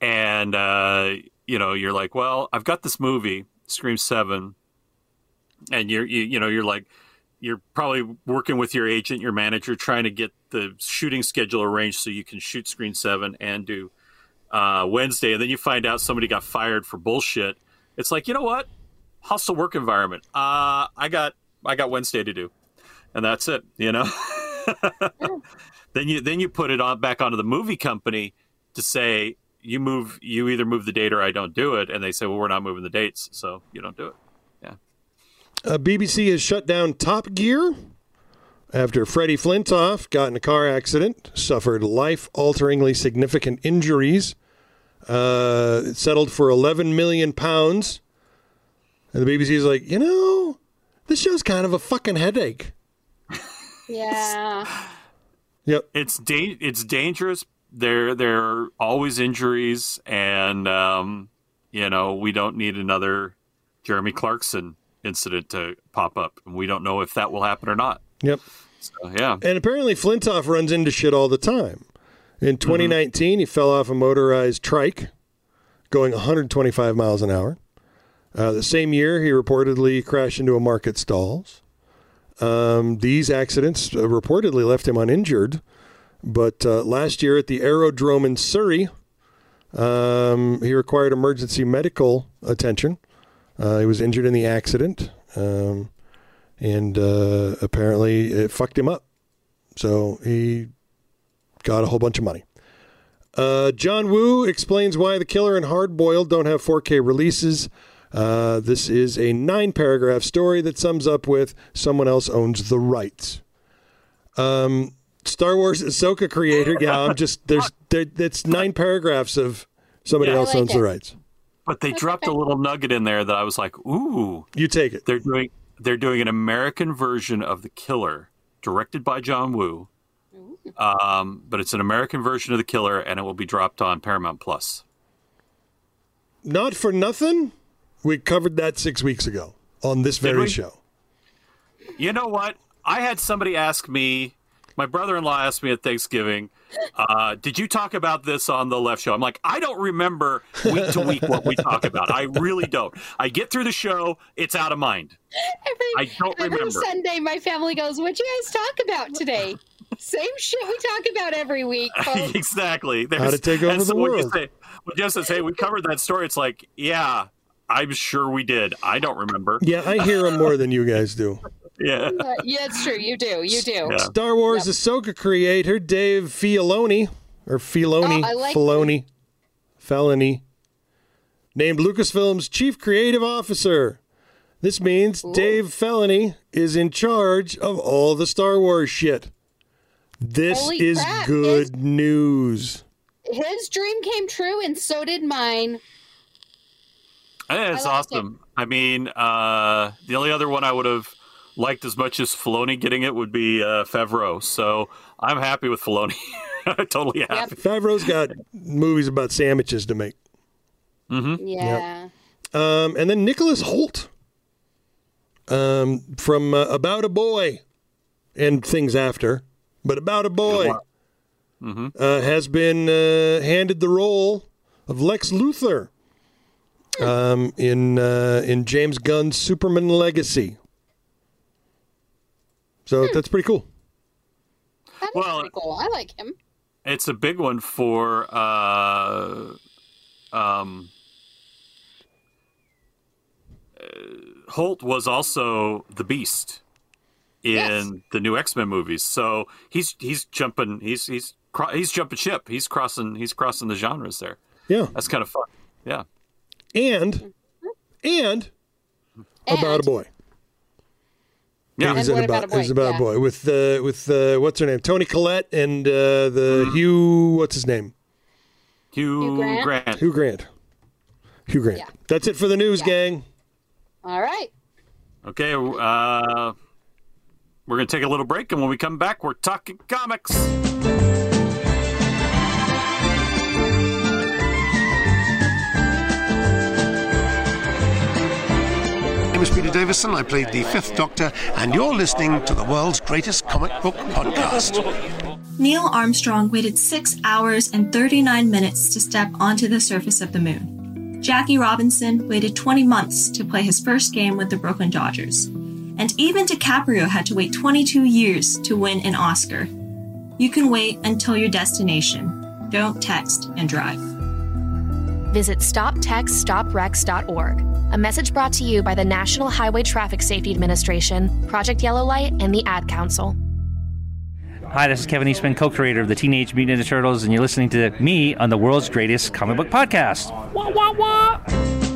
and uh, you know, you're like, well, I've got this movie, Scream Seven, and you're you, you know, you're like, you're probably working with your agent, your manager, trying to get the shooting schedule arranged so you can shoot Screen Seven and do uh, Wednesday, and then you find out somebody got fired for bullshit. It's like, you know what? Hostile work environment. Uh, I got I got Wednesday to do, and that's it. You know. [LAUGHS] [LAUGHS] then you then you put it on back onto the movie company to say you move you either move the date or I don't do it, and they say, well, we're not moving the dates, so you don't do it. Yeah. Uh, BBC has shut down Top Gear after Freddie Flintoff got in a car accident, suffered life alteringly significant injuries. Uh, settled for 11 million pounds. And the BBC is like, you know, this show's kind of a fucking headache. Yeah. [SIGHS] Yep. It's da- it's dangerous. There there are always injuries, and um, you know we don't need another Jeremy Clarkson incident to pop up, and we don't know if that will happen or not. Yep. So yeah. And apparently Flintoff runs into shit all the time. In 2019, he fell off a motorized trike going 125 miles an hour. Uh, the same year, he reportedly crashed into a market stalls. Um, these accidents uh, reportedly left him uninjured, but uh, last year at the aerodrome in Surrey, um, he required emergency medical attention. Uh, he was injured in the accident, um, and uh, apparently it fucked him up. So he got a whole bunch of money. Uh, John Woo explains why The Killer and Hard Boiled don't have 4K releases. Uh, this is a nine paragraph story that sums up with someone else owns the rights. Um, Star Wars Ahsoka creator, yeah, I'm just there's there, it's nine paragraphs of somebody Yeah. Else like owns the rights. But they dropped a little nugget in there that I was like, ooh. You take it. They're doing they're doing an American version of The Killer, directed by John Woo. Um, but it's an American version of The Killer, and it will be dropped on Paramount Plus. Not for nothing, we covered that six weeks ago on this Did very we? show. You know what? I had somebody ask me. My brother-in-law asked me at Thanksgiving, uh, "Did you talk about this on the left show?" I'm like, I don't remember week to week what we talk about. I really don't. I get through the show, it's out of mind. I don't Every remember. Sunday, my family goes, "What'd you guys talk about today?" Same shit we talk about every week. [LAUGHS] folks. exactly. How to take over the so when you world. say- when Jeff says, "Hey, we covered that story," it's like, yeah, I'm sure we did. I don't remember. Yeah, I hear them more than you guys do. [LAUGHS] Yeah. Uh, yeah, it's true. You do. You do. Star Wars Ahsoka creator Dave Filoni, or Filoni, Oh, I like Filoni, Felony, named Lucasfilm's chief creative officer. This means Dave Felony is in charge of all the Star Wars shit. This Holy is crap, good news. His dream came true, and so did mine. It's I liked awesome. I mean, uh, the only other one I would have liked as much as Filoni getting it would be uh, Favreau. So I'm happy with Filoni. [LAUGHS] totally happy. Favreau's got movies about sandwiches to make. Mm-hmm. Yeah. Um, and then Nicholas Hoult um, from uh, About a Boy and things after, but About a Boy Mm-hmm. uh, has been uh, handed the role of Lex Luthor um, in uh, in James Gunn's Superman Legacy. So that's pretty cool. That is Well- pretty cool. I like him. It's a big one for uh, um, uh, Hoult was also the Beast in Yes. the new X Men movies, so he's he's jumping he's he's cro- he's jumping ship. He's crossing he's crossing the genres there. Yeah, That's kind of fun. Yeah. And and About a Boy. Yeah. It was And in What About a about, it was Boy, about yeah. a boy with uh, with uh, what's her name Toni Collette and uh, the Hugh what's his name Hugh, Hugh Grant? Grant. Hugh Grant Hugh Grant. That's it for the news, gang. All right. Okay, uh, we're going to take a little break, and when we come back, we're talking comics. Peter Davison. I played the Fifth Doctor, and you're listening to the world's greatest comic book podcast. Neil Armstrong waited 6 hours and 39 minutes to step onto the surface of the moon. Jackie Robinson waited 20 months to play his first game with the Brooklyn Dodgers. And even DiCaprio had to wait 22 years to win an Oscar. You can wait until your destination. Don't text and drive. Visit StopTextsStopWrecks.org. A message brought to you by the National Highway Traffic Safety Administration, Project Yellow Light, and the Ad Council. Hi, this is Kevin Eastman, co creator of the Teenage Mutant Ninja Turtles, and you're listening to me on the world's greatest comic book podcast. Wah, wah, wah.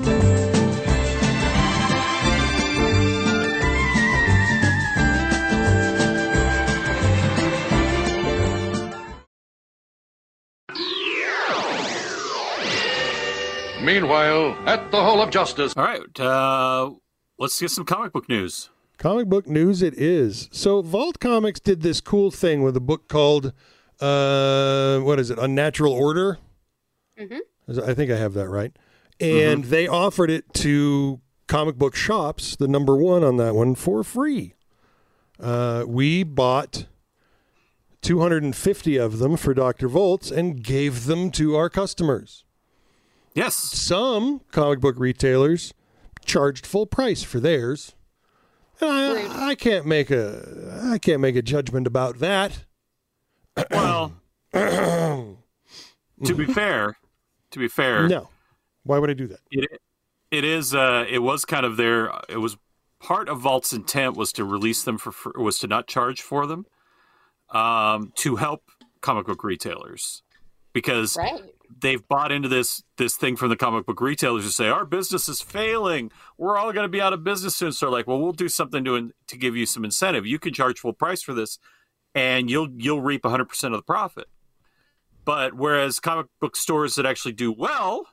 Meanwhile, at the Hall of Justice. All right, uh, let's get some comic book news. Comic book news it is. So Vault Comics did this cool thing with a book called uh what is it? Unnatural Order. Mm-hmm. I think I have that right. And they offered it to comic book shops, the number one on that one, for free. Uh, we bought 250 of them for Dr. Volts and gave them to our customers. Yes. Some comic book retailers charged full price for theirs. And I, I can't make a I can't make a judgment about that. Well, [CLEARS THROAT] to be fair, to be fair, No. Why would I do that? it it is uh, it was kind of their it was part of Vault's intent was to release them for fr- was to not charge for them, um, to help comic book retailers because Right. They've bought into this this thing from the comic book retailers to say our business is failing. We're all going to be out of business soon. So they're like, well, we'll do something to to give you some incentive. You can charge full price for this, and you'll you'll reap 100 percent of the profit. But whereas comic book stores that actually do well,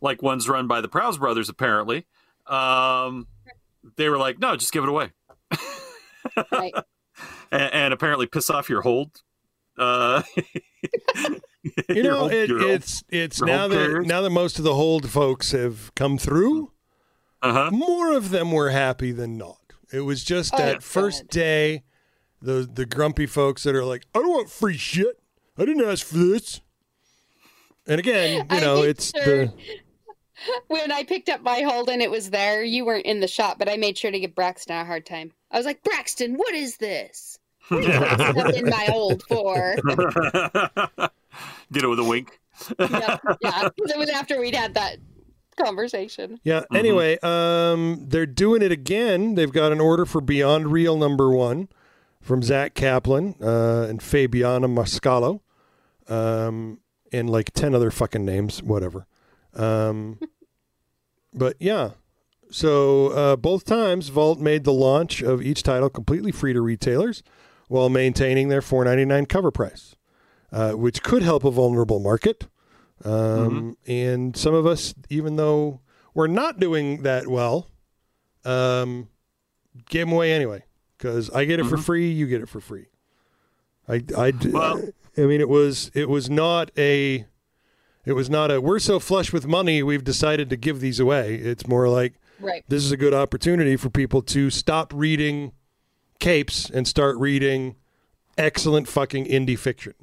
like ones run by the Prowse brothers, apparently, um, they were like, no, just give it away, Right. [LAUGHS] and, and apparently piss off your hold. Uh, [LAUGHS] You [LAUGHS] know, it, your it's it's your now that carriers. now that most of the hold folks have come through. Uh-huh. More of them were happy than not. It was just Oh, that that's first day, the the grumpy folks that are like, I don't want free shit. I didn't ask for this. And again, you know, it's sure- the [LAUGHS] When I picked up my hold and it was there, you weren't in the shop, but I made sure to give Braxton a hard time. I was like, Braxton, what is this? What are you putting stuff in my [LAUGHS] old four. Get it with a wink. yeah, yeah, 'cause it was after we'd had that conversation. Yeah. Anyway, um, they're doing it again. They've got an order for Beyond Real number one from Zack Kaplan uh, and Fabiana Mascolo, um, and like ten other fucking names, whatever. Um, [LAUGHS] but yeah, So uh, both times, Vault made the launch of each title completely free to retailers, while maintaining their four ninety nine cover price, uh, which could help a vulnerable market. Um, And some of us, even though we're not doing that well, um, gave them away anyway because I get it for free, you get it for free. I, [LAUGHS] I mean, it was it was not a it was not a we're so flush with money we've decided to give these away. It's more like Right. this is a good opportunity for people to stop reading capes and start reading excellent fucking indie fiction.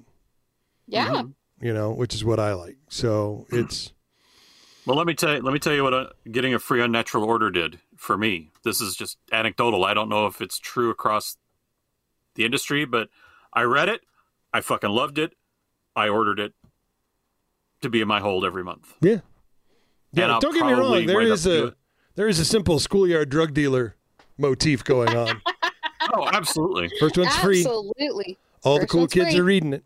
Yeah. You know, which is what I like. So it's [CLEARS THROAT] Well, let me tell you, let me tell you what uh getting a free unnatural order did for me. This is just anecdotal. I don't know if it's true across the industry, but I read it. I fucking loved it. I ordered it to be in my hold every month. yeah. And Yeah, I'll don't get me wrong. There wind is up doing a there is a simple schoolyard drug dealer motif going on. [LAUGHS] Oh, absolutely. First one's free. Absolutely. All the cool kids free. are reading it.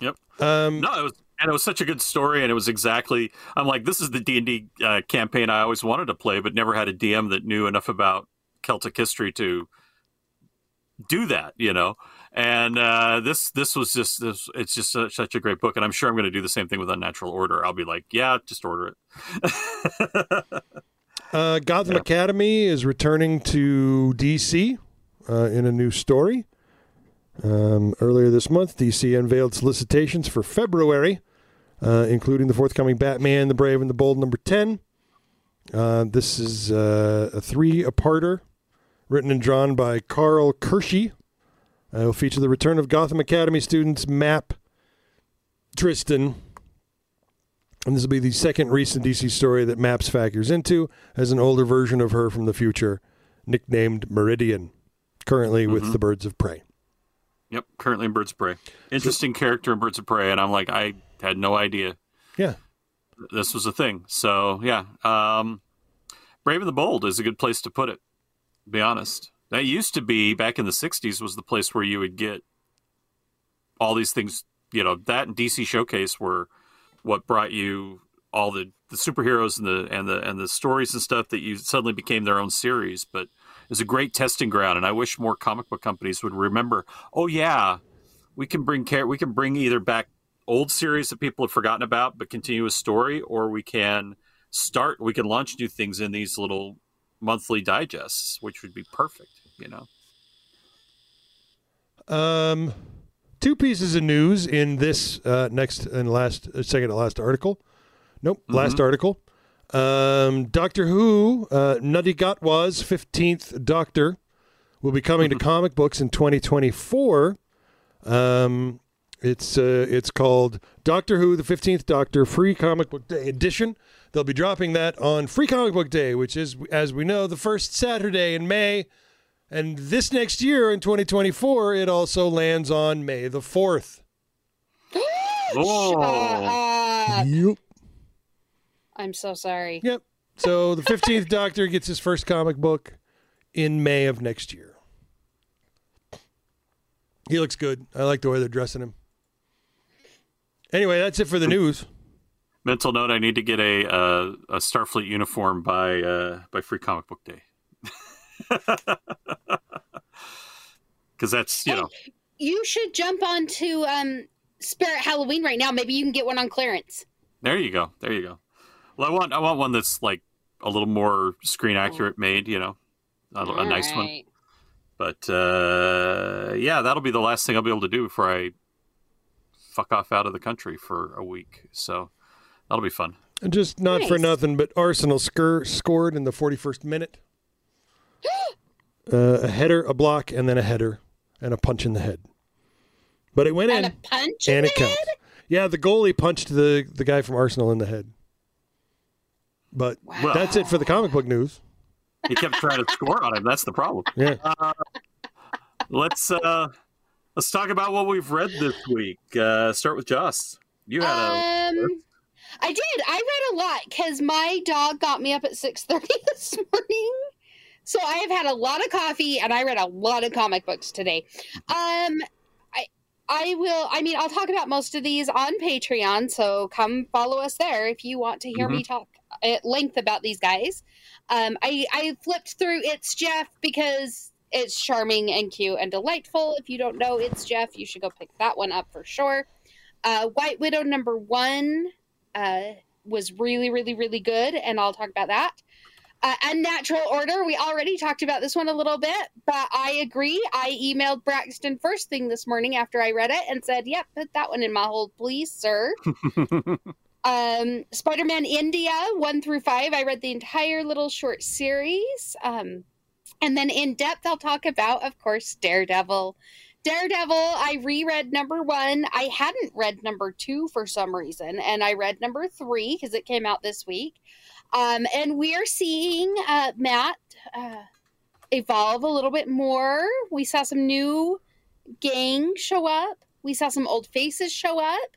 Yep. Um, no, it was and it was such a good story, and it was exactly. I'm like, this is the D and D uh, campaign I always wanted to play, but never had a DM that knew enough about Celtic history to do that. You know, and uh, this this was just this. It's just such, such a great book, and I'm sure I'm going to do the same thing with Unnatural Order. I'll be like, yeah, just order it. [LAUGHS] Uh, Gotham Academy is returning to DC uh, in a new story. Um, earlier this month, DC unveiled solicitations for February, uh, including the forthcoming Batman, the Brave, and the Bold number 10. Uh, this is uh, a three-parter written and drawn by Karl Kerschl. Uh, it will feature the return of Gotham Academy students Map, Tristan, and this will be the second recent DC story that Maps factors into as an older version of her from the future, nicknamed Meridian, currently with Mhm. the Birds of Prey. Yep, currently in Birds of Prey. Interesting character in Birds of Prey, and I'm like, I had no idea. Yeah. this was a thing. So yeah, um, Brave and the Bold is a good place to put it. To be honest, that used to be back in the '60s was the place where you would get all these things. You know, that and DC Showcase were what brought you all the, the superheroes and the and the and the stories and stuff that you suddenly became their own series. But it's a great testing ground, and I wish more comic book companies would remember. Oh yeah, we can bring care. We can bring either back old series that people have forgotten about, but continue a story, or we can start. We can launch new things in these little monthly digests, which would be perfect. You know. Um, two pieces of news in this uh, next and last, uh, second to last article. Nope, last article. Um, Doctor Who, uh, Ncuti Gatwa's 15th Doctor, will be coming to comic books in 2024. Um, it's uh, it's called Doctor Who, the 15th Doctor, Free Comic Book Day Edition. They'll be dropping that on Free Comic Book Day, which is, as we know, the first Saturday in May. And this next year in 2024, it also lands on May the 4th. Oh. Shut up. Yep. I'm so sorry. Yep. So the 15th Doctor gets his first comic book in May of next year. He looks good. I like the way they're dressing him. Anyway, that's it for the news. Mental note: I need to get a uh, a Starfleet uniform by uh, by Free Comic Book Day. [LAUGHS] Because that's you know You should jump onto um, Spirit Halloween right now. Maybe you can get one on clearance. there you go there you go. Well, I want I want one that's like a little more screen accurate made. You know, a, a nice one. But uh, yeah, that'll be the last thing I'll be able to do before I fuck off out of the country for a week. So that'll be fun. And just not for nothing, but Arsenal scur- scored in the 41st minute. [GASPS] uh, a header, a block, and then a header, and a punch in the head. But it went And in. a punch and in it the counts. Yeah, the goalie punched the, the guy from Arsenal in the head. But that's it for the comic book news. He kept trying to score on him. That's the problem. Yeah. Uh, let's uh, let's talk about what we've read this week. Uh, start with Joss. You had a Um, I did. I read a lot because my dog got me up at six thirty [LAUGHS] this morning. So I have had a lot of coffee and I read a lot of comic books today. Um, I I will. I mean, I'll talk about most of these on Patreon. So come follow us there if you want to hear me talk at length about these guys. Um, I I flipped through It's Jeff because it's charming and cute and delightful. If you don't know It's Jeff, you should go pick that one up for sure. Uh, White Widow number one uh, was really, really, really good, and I'll talk about that. Uh, Unnatural Order, we already talked about this one a little bit, but I agree. I emailed Braxton first thing this morning after I read it and said, yep, put that one in my hold, please, sir. [LAUGHS] um, Spider Man India, one through five, I read the entire little short series. Um, and then in depth, I'll talk about, of course, Daredevil. Daredevil, I reread number one. I hadn't read number two for some reason, and I read number three because it came out this week. Um, and we are seeing uh, Matt uh, evolve a little bit more. We saw some new gang show up. We saw some old faces show up.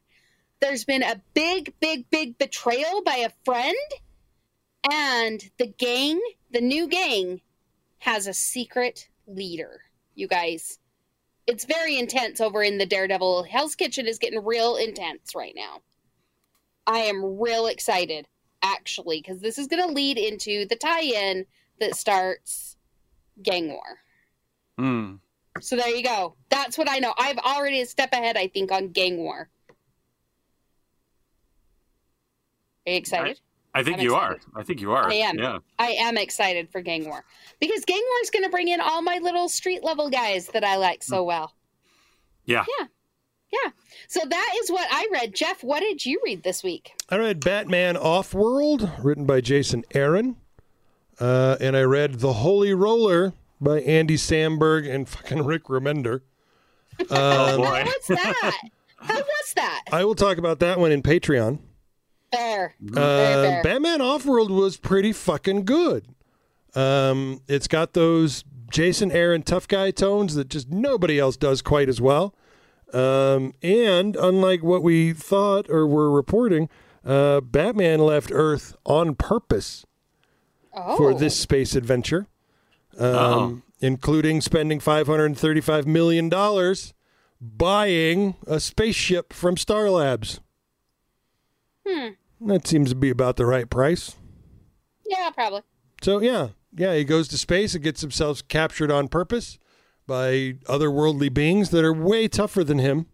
There's been a big, big, big betrayal by a friend. And the gang, the new gang, has a secret leader. You guys, it's very intense over in the Daredevil. Hell's Kitchen is getting real intense right now. I am real excited actually, because this is going to lead into the tie-in that starts Gang War. Hmm. So there you go. That's what I know. I've already a step ahead, I think, on Gang War. Are you excited? I think I'm you excited. are. I think you are. I am. Yeah. I am excited for Gang War because Gang War is going to bring in all my little street level guys that I like so well. Yeah. Yeah. Yeah. So that is what I read. Jeff, what did you read this week? I read Batman Offworld, written by Jason Aaron. Uh, and I read The Holy Roller by Andy Samberg and fucking Rick Remender. [LAUGHS] Um, How was that? How was that? I will talk about that one in Patreon. Fair. Uh, Very fair. Batman Offworld was pretty fucking good. Um, it's got those Jason Aaron tough guy tones that just nobody else does quite as well. Um, and unlike what we thought or were reporting, uh, Batman left Earth on purpose for Oh. this space adventure, um, including spending $535 million buying a spaceship from Star Labs. Hmm. That seems to be about the right price. Yeah, probably. So yeah, yeah, he goes to space and gets himself captured on purpose by otherworldly beings that are way tougher than him.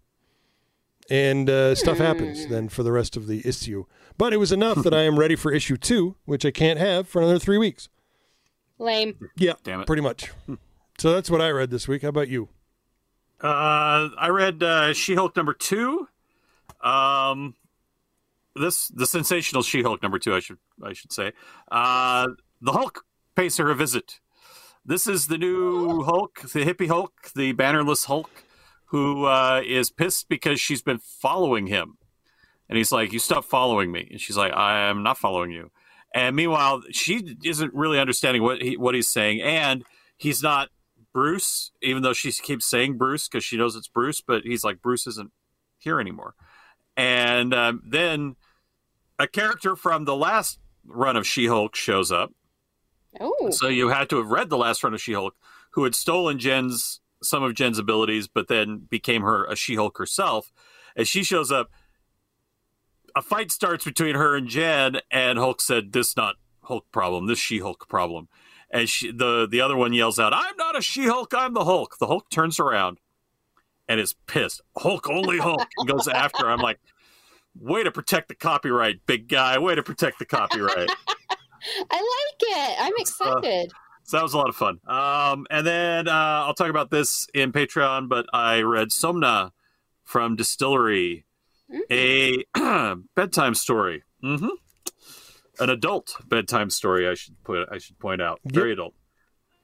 And uh, stuff happens then for the rest of the issue. But it was enough that I am ready for issue two, which I can't have for another three weeks. Lame. Yeah, Damn it. pretty much. So that's what I read this week. How about you? Uh, I read uh, She-Hulk number two. Um, this the sensational She-Hulk number two. I should I should say. Uh, the Hulk pays her a visit. This is the new Hulk, the hippie Hulk, the bannerless Hulk, who uh, is pissed because she's been following him, and he's like, "You stop following me," and she's like, "I am not following you." And meanwhile, she isn't really understanding what he, what he's saying, and he's not Bruce, even though she keeps saying Bruce because she knows it's Bruce, but he's like, Bruce isn't here anymore. And um, then a character from the last run of She Hulk shows up. Oh. So you had to have read the last run of She Hulk, who had stolen Jen's some of Jen's abilities, but then became her a She Hulk herself. As she shows up, a fight starts between her and Jen, and Hulk said, "This not Hulk problem. This She Hulk problem." And she, the the other one yells out, "I'm not a She Hulk. I'm the Hulk." The Hulk turns around and is pissed. Hulk only Hulk and goes after. her. I'm like, way to protect the copyright, big guy. Way to protect the copyright. [LAUGHS] I like it. I'm excited. So that was a lot of fun. Um, and then uh, I'll talk about this in Patreon, but I read Somna from Distillery, a [CLEARS THROAT] bedtime story. Mm-hmm. An adult bedtime story. I should put. I should point out. Very adult,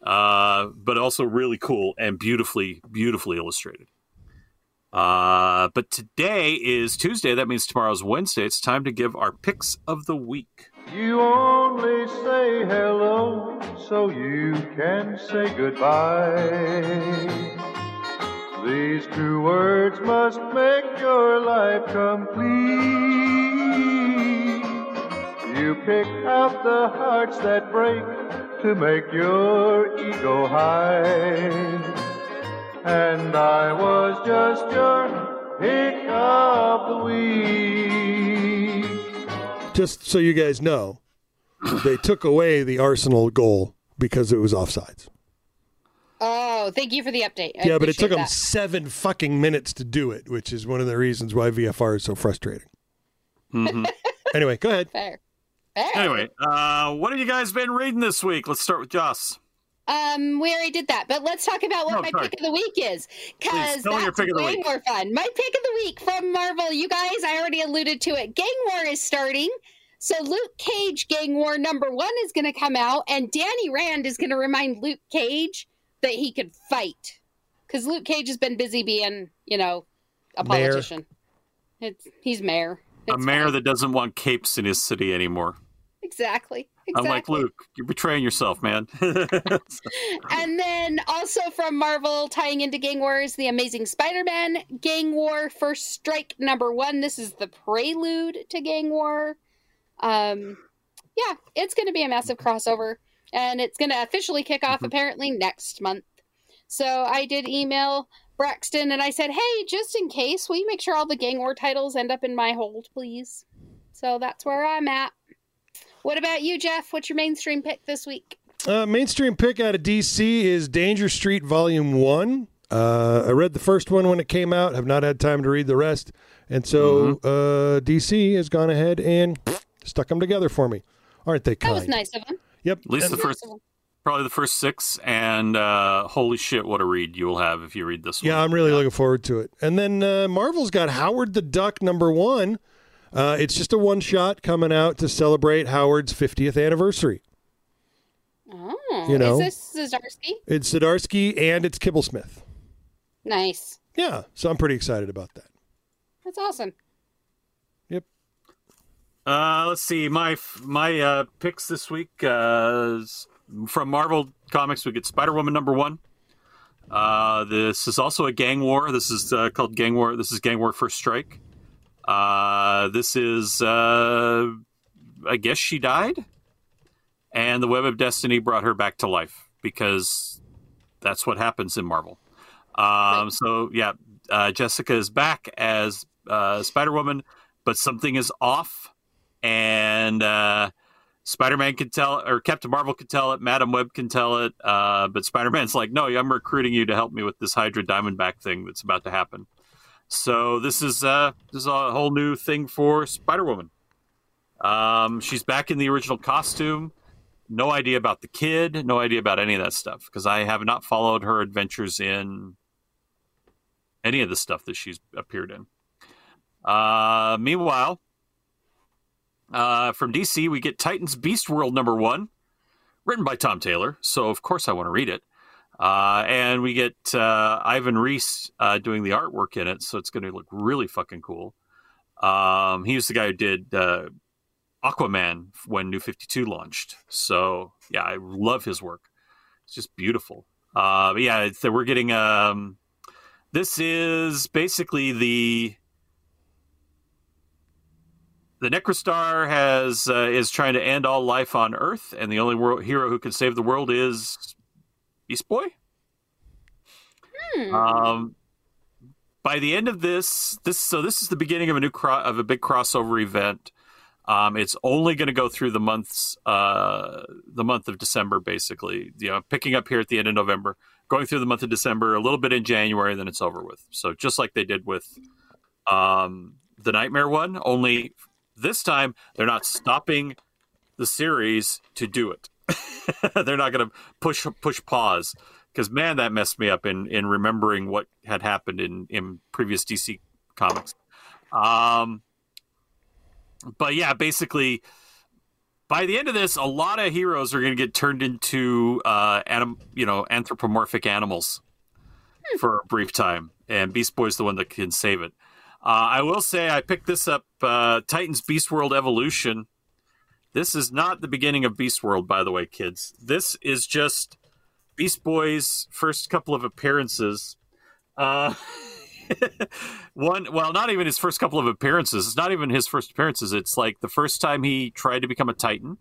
uh, but also really cool and beautifully, beautifully illustrated. Uh, but today is Tuesday. That means tomorrow's Wednesday. It's time to give our picks of the week. You only say hello so you can say goodbye. These two words must make your life complete. You pick out the hearts that break to make your ego high. And I was just your pick of the week. Just so you guys know, they took away the Arsenal goal because it was offsides. Oh, thank you for the update. I yeah, but it took appreciate them seven fucking minutes to do it, which is one of the reasons why VFR is so frustrating. Mhm. [LAUGHS] Anyway, go ahead. Fair. Fair. Anyway, uh, what have you guys been reading this week? Let's start with Joss. Um, we already did that, but let's talk about what No, my sorry. pick of the week is, because Please, tell me your that's pick of the way week. more fun. My pick of the week from Marvel, you guys, I already alluded to it. Gang War is starting, so Luke Cage Gang War number one is going to come out, and Danny Rand is going to remind Luke Cage that he can fight, because Luke Cage has been busy being, you know, a Mayor. politician. It's he's mayor. a mayor fine. that doesn't want capes in his city anymore. exactly. I'm like, Luke, you're betraying yourself, man. [LAUGHS] And then also from Marvel, tying into Gang Wars, the Amazing Spider Man Gang War First Strike number one. This is the prelude to Gang War. Um, yeah, it's going to be a massive crossover, and it's going to officially kick off apparently next month. So I did email Braxton and I said, hey, just in case, will you make sure all the Gang War titles end up in my hold, please? So that's where I'm at. What about you, Jeff? What's your mainstream pick this week? Uh, mainstream pick out of DC is Danger Street Volume 1. Uh, I read the first one when it came out, have not had time to read the rest. And so uh, DC has gone ahead and stuck them together for me. Aren't they kind? That kind? was nice of him. Yep. At least the first, probably the first six, and uh, holy shit, what a read you will have if you read this one. Yeah, I'm really looking forward to it. And then uh, Marvel's got Howard the Duck number one. Uh, it's just a one shot coming out to celebrate Howard's 50th anniversary. Oh, You know. is this Zdarsky? It's Zdarsky and it's Kibblesmith. Nice. Yeah, so I'm pretty excited about that. That's awesome. Yep. Uh, let's see. My my uh, picks this week uh, from Marvel Comics. We get Spider Woman number one. Uh, this is also a gang war. This is uh, called Gang War. This is Gang War First Strike. Uh, this is, uh, I guess she died, and the Web of Destiny brought her back to life because that's what happens in Marvel. Um, So yeah, uh, Jessica is back as uh, Spider Woman, but something is off, and uh, Spider Man can tell, or Captain Marvel can tell it, Madam Web can tell it, uh, but Spider Man's like, no, I'm recruiting you to help me with this Hydra Diamondback thing that's about to happen. So this is uh, this is a whole new thing for Spider Woman. Um, she's back in the original costume. No idea about the kid. No idea about any of that stuff because I have not followed her adventures in any of the stuff that she's appeared in. Uh, meanwhile, uh, from DC, we get Titans Beast World number one, written by Tom Taylor. So, of course, I want to read it. Uh, and we get uh, Ivan Reis uh, doing the artwork in it. So, it's going to look really fucking cool. Um, he was the guy who did uh, Aquaman when New 52 launched. So, yeah, I love his work. It's just beautiful. Uh, yeah, we're getting. Um, this is basically the the Necrostar has uh, is trying to end all life on Earth, and the only world, hero who can save the world is Beast Boy. Um, by the end of this, this so this is the beginning of a new cro- of a big crossover event. Um, it's only going to go through the months, uh, the month of December, basically. You know, picking up here at the end of November, going through the month of December, a little bit in January, then it's over with. So just like they did with um, the Nightmare one, only this time they're not stopping the series to do it. [LAUGHS] they're not going to push push pause because man, that messed me up in in remembering what had happened in in previous DC comics. Um, but yeah, basically, by the end of this, a lot of heroes are going to get turned into uh, anim- you know anthropomorphic animals for a brief time, and Beast Boy's the one that can save it. Uh, I will say I picked this up, uh, Titans Beast World Evolution. This is not the beginning of Beast World, by the way, kids. This is just Beast Boy's first couple of appearances. Uh, [LAUGHS] one, well, not even his first couple of appearances. It's not even his first appearances. It's like the first time he tried to become a Titan,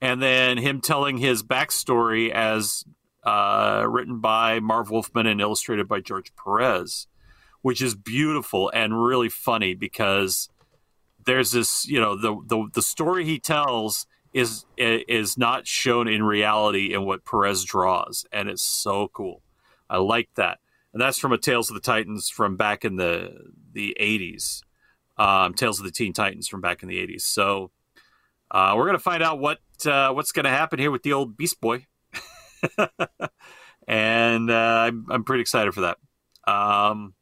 and then him telling his backstory as uh, written by Marv Wolfman and illustrated by George Perez, which is beautiful and really funny because there's this, you know, the the the story he tells is is not shown in reality in what Perez draws, and it's so cool. I like that, and that's from a Tales of the Titans from back in the the eighties. Um, Tales of the Teen Titans from back in the eighties. So uh, we're gonna find out what uh, what's gonna happen here with the old Beast Boy, [LAUGHS] and uh, I'm, I'm pretty excited for that. Um,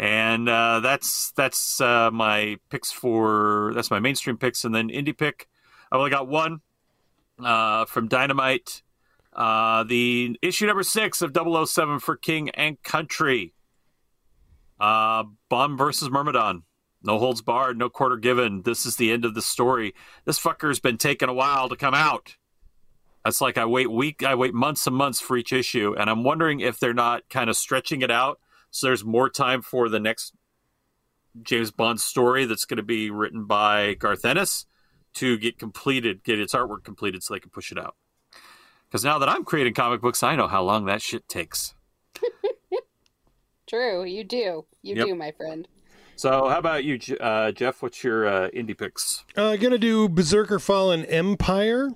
and uh, that's that's uh, my picks for that's my mainstream picks, and then indie pick. I've only got one uh, from Dynamite, uh, the issue number six of 007 for King and Country. Uh, Bond versus Myrmidon. No holds barred, no quarter given. This is the end of the story. This fucker's been taking a while to come out. That's like I wait week, I wait months and months for each issue, and I'm wondering if they're not kind of stretching it out so there's more time for the next James Bond story that's going to be written by Garth Ennis to get completed, get its artwork completed, so they can push it out. Because now that I'm creating comic books, I know how long that shit takes. [LAUGHS] True, you do. You Yep. do, my friend. So, how about you, uh, Jeff? What's your uh, indie picks? Uh, gonna do Berserker Fallen Empire.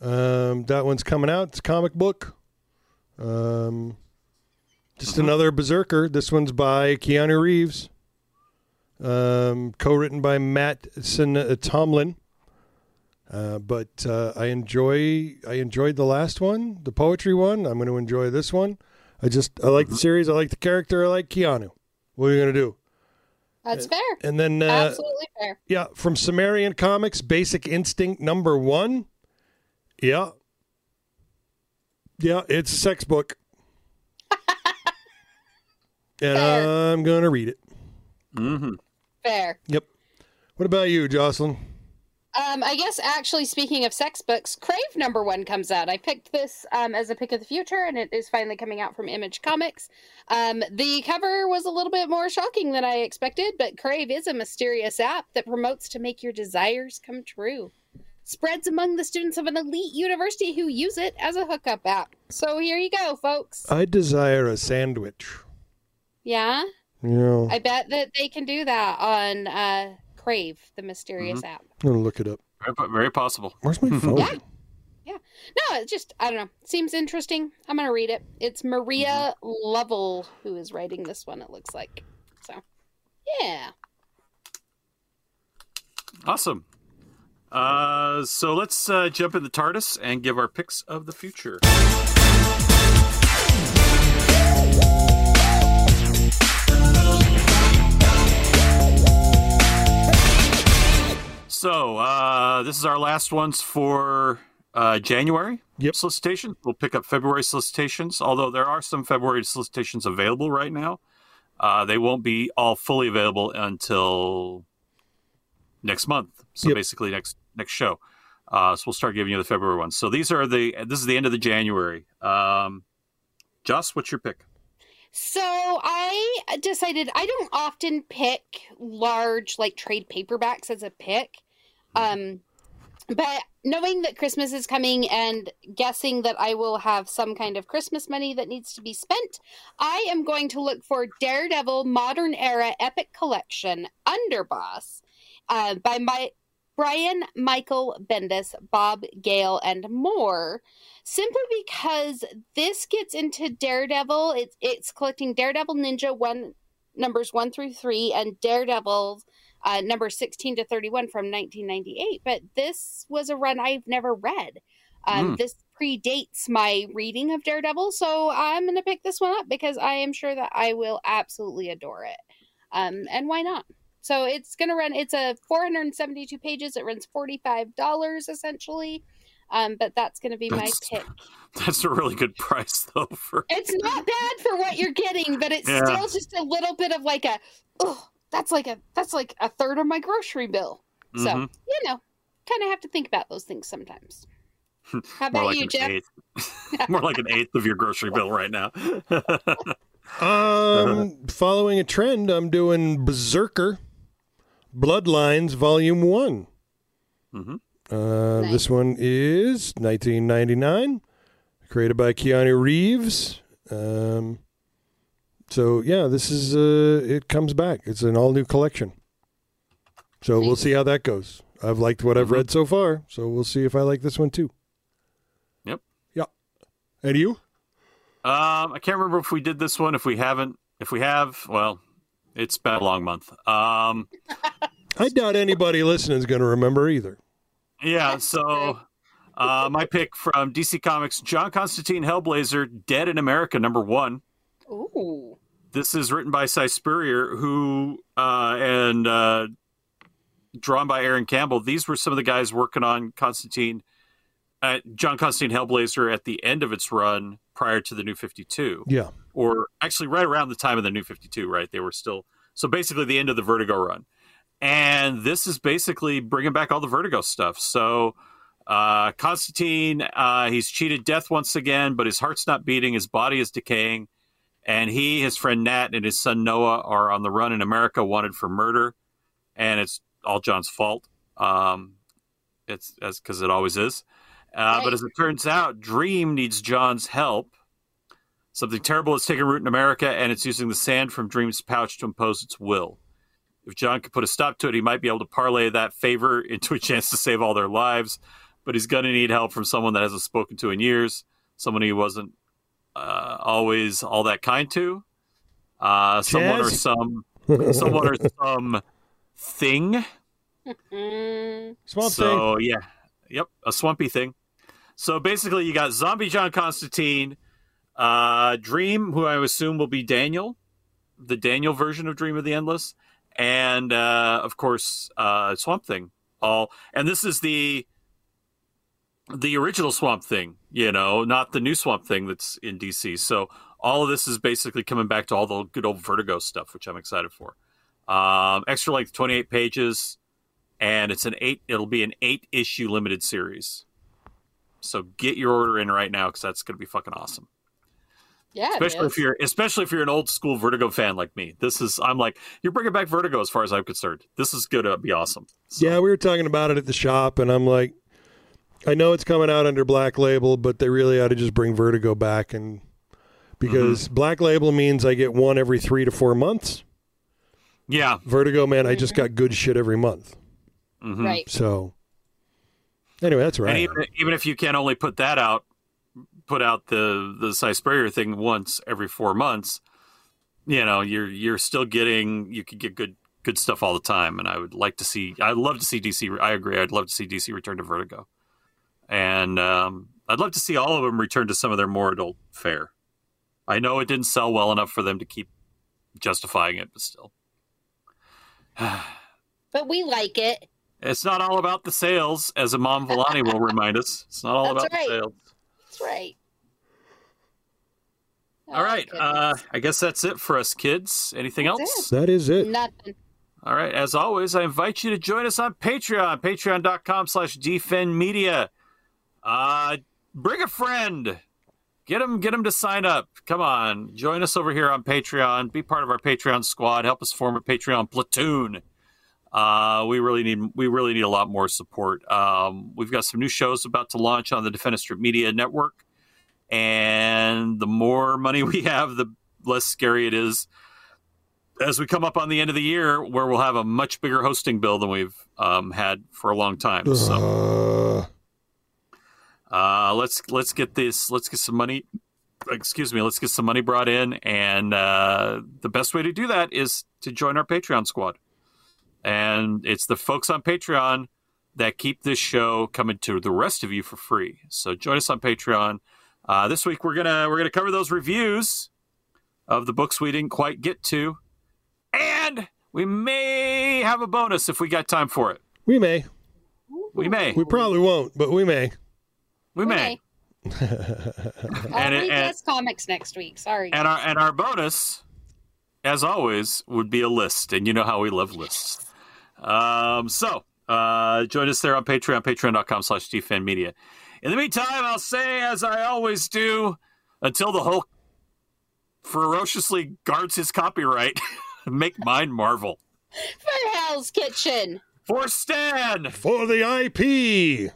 Um, that one's coming out. It's a comic book. Um, just another Berserker. This one's by Keanu Reeves. Um, co-written by Matt Sin- uh, Tomlin. Uh, but uh, I enjoy I enjoyed the last one, the poetry one. I'm going to enjoy this one. I just I like the series. I like the character. I like Keanu. What are you going to do? That's fair. And then uh, Absolutely fair. yeah, from Sumerian Comics, Basic Instinct number one. Yeah. Yeah, it's a sex book. And I'm going to read it. Mm-hmm. Fair. Yep. What about you, Jocelyn? Um, I guess actually speaking of sex books, Crave number one comes out. I picked this um, as a pick of the future, and it is finally coming out from Image Comics. Um, the cover was a little bit more shocking than I expected, but Crave is a mysterious app that promotes to make your desires come true. Spreads among the students of an elite university who use it as a hookup app. So here you go, folks. I desire a sandwich. Yeah, You know, I bet that they can do that on uh, Crave, the mysterious app. I'm going to look it up. Very, very possible. Where's my [LAUGHS] phone? Yeah. Yeah. No, it just I don't know. Seems interesting. I'm gonna read it. It's Maria Llovet who is writing this one, it looks like. So yeah. Awesome. Uh, so let's uh, jump in the TARDIS and give our picks of the future. So uh, this is our last ones for uh, January yep. solicitation. We'll pick up February solicitations, although there are some February solicitations available right now. Uh, they won't be all fully available until next month. So Yep. basically next next show. Uh, so we'll start giving you the February ones. So these are the this is the end of the January. Um, Joss, what's your pick? So I decided I don't often pick large like trade paperbacks as a pick. Um but knowing that Christmas is coming and guessing that I will have some kind of Christmas money that needs to be spent, I am going to look for Daredevil Modern Era Epic Collection Underboss uh, by my Brian Michael Bendis, Bob Gale, and more. Simply because this gets into Daredevil. It's it's collecting Daredevil Ninja one numbers one through three and Daredevil uh, number 16 to 31 from 1998. But this was a run I've never read. Um, Hmm. This predates my reading of Daredevil, so I'm going to pick this one up because I am sure that I will absolutely adore it. Um, and why not? So it's going to run, it's a 472 pages. It runs $45 essentially. Um, but that's going to be That's- my pick. [LAUGHS] That's a really good price [LAUGHS] though for It's not bad for what you're getting, but it's Yeah. still just a little bit of like a, oh, that's like a that's like a third of my grocery bill. So Mhm. you know, kind of have to think about those things sometimes. [LAUGHS] How about like you, Jeff? eighth. [LAUGHS] more like an eighth of your grocery bill right now. [LAUGHS] Um, following a trend, I'm doing Berserker Bloodlines Volume One. Mhm. Uh, This one is 1999, created by Keanu Reeves. Um, so yeah, this is uh, it comes back. It's an all new collection. So we'll see how that goes. I've liked what I've read so far, so we'll see if I like this one too. Yep. Yeah. And you? Um, I can't remember if we did this one. If we haven't, if we have, well, it's been a long month. Um, [LAUGHS] I doubt anybody listening is going to remember either. yeah. So, uh, my pick from DC Comics: John Constantine Hellblazer, Dead in America, number one. Ooh. This is written by Si Spurrier, who uh, and uh, drawn by Aaron Campbell. These were some of the guys working on Constantine, uh, John Constantine Hellblazer at the end of its run prior to the New Fifty Two. Yeah. or actually right around the time of the New Fifty Two. Right, they were still so basically the end of the Vertigo run, and this is basically bringing back all the Vertigo stuff. So. Uh, Constantine, uh, he's cheated death once again, but his heart's not beating. His body is decaying and he, his friend Nat, and his son Noah are on the run in America, wanted for murder, and it's all John's fault. Um, it's as because it always is. Uh, But as it turns out, Dream needs John's help. Something terrible has taken root in America, and it's using the sand from Dream's pouch to impose its will. If John could put a stop to it, he might be able to parlay that favor [LAUGHS] into a chance to save all their lives. But he's going to need help from someone that hasn't spoken to in years, someone he wasn't uh, always all that kind to. Uh, someone or some, [LAUGHS] someone or some thing. Swamp so yeah, yep, a swampy thing. So basically, you got Zombie John Constantine, uh, Dream, who I assume will be Daniel, the Daniel version of Dream of the Endless, and uh, of course uh, Swamp Thing. All and this is the the original Swamp Thing, you know, not the new Swamp Thing that's in DC. So all of this is basically coming back to all the good old Vertigo stuff, which I'm excited for. Um, extra length, 28 pages, and it's an eight. It'll be an eight issue limited series. So get your order in right now because that's going to be fucking awesome. Yeah, especially is. if you're especially if you're an old school Vertigo fan like me. This is I'm like you're bringing back Vertigo as far as I'm concerned. This is going to be awesome. Yeah, we were talking about it at the shop, and I'm like, I know it's coming out under Black Label, but they really ought to just bring Vertigo back, and because Mm-hmm. Black Label means I get one every three to four months. Yeah, Vertigo, man, I just got good shit every month. Mhm. Right. So, anyway, that's right. And even, even if you can only put that out, put out the the Si Spurrier thing once every four months, you know, you're you're still getting you could get good good stuff all the time. And I would like to see. I'd love to see DC. I agree. I'd love to see DC return to Vertigo, and um, I'd love to see all of them return to some of their more adult fare. I know it didn't sell well enough for them to keep justifying it, but still. [SIGHS] But we like it. It's not all about the sales, as Iman Vellani will [LAUGHS] remind us. It's not all That's about right. the sales. That's right. All right. Uh, I guess that's it for us kids. Anything else? That is it. Nothing. All right. As always, I invite you to join us on Patreon, patreon.com slash defendmedia. Uh, bring a friend. Get them, get them to sign up. Come on. Join us over here on Patreon. Be part of our Patreon squad. Help us form a Patreon platoon. Uh, we really need we really need a lot more support. Um, we've got some new shows about to launch on the Defenestrate Media Network, and the more money [LAUGHS] we have, the less scary it is as we come up on the end of the year, where we'll have a much bigger hosting bill than we've um, had for a long time. So Uh, uh, let's let's get this. Let's get some money. Excuse me. Let's get some money brought in, and uh, the best way to do that is to join our Patreon squad. And it's the folks on Patreon that keep this show coming to the rest of you for free. So join us on Patreon. Uh, this week we're gonna we're gonna cover those reviews of the books we didn't quite get to, and we may have a bonus if we got time for it. we may. We may. We probably won't, but we may. We may. [LAUGHS] I'll And read and- less comics next week. Sorry. And our and our bonus, as always, would be a list, and you know how we love lists. Um, so uh, join us there on Patreon, patreon.com slash defendmedia. In the meantime, I'll say as I always do, until the Hulk ferociously guards his copyright, [LAUGHS] make mine marvel. For Hell's Kitchen. For Stan! For the IP.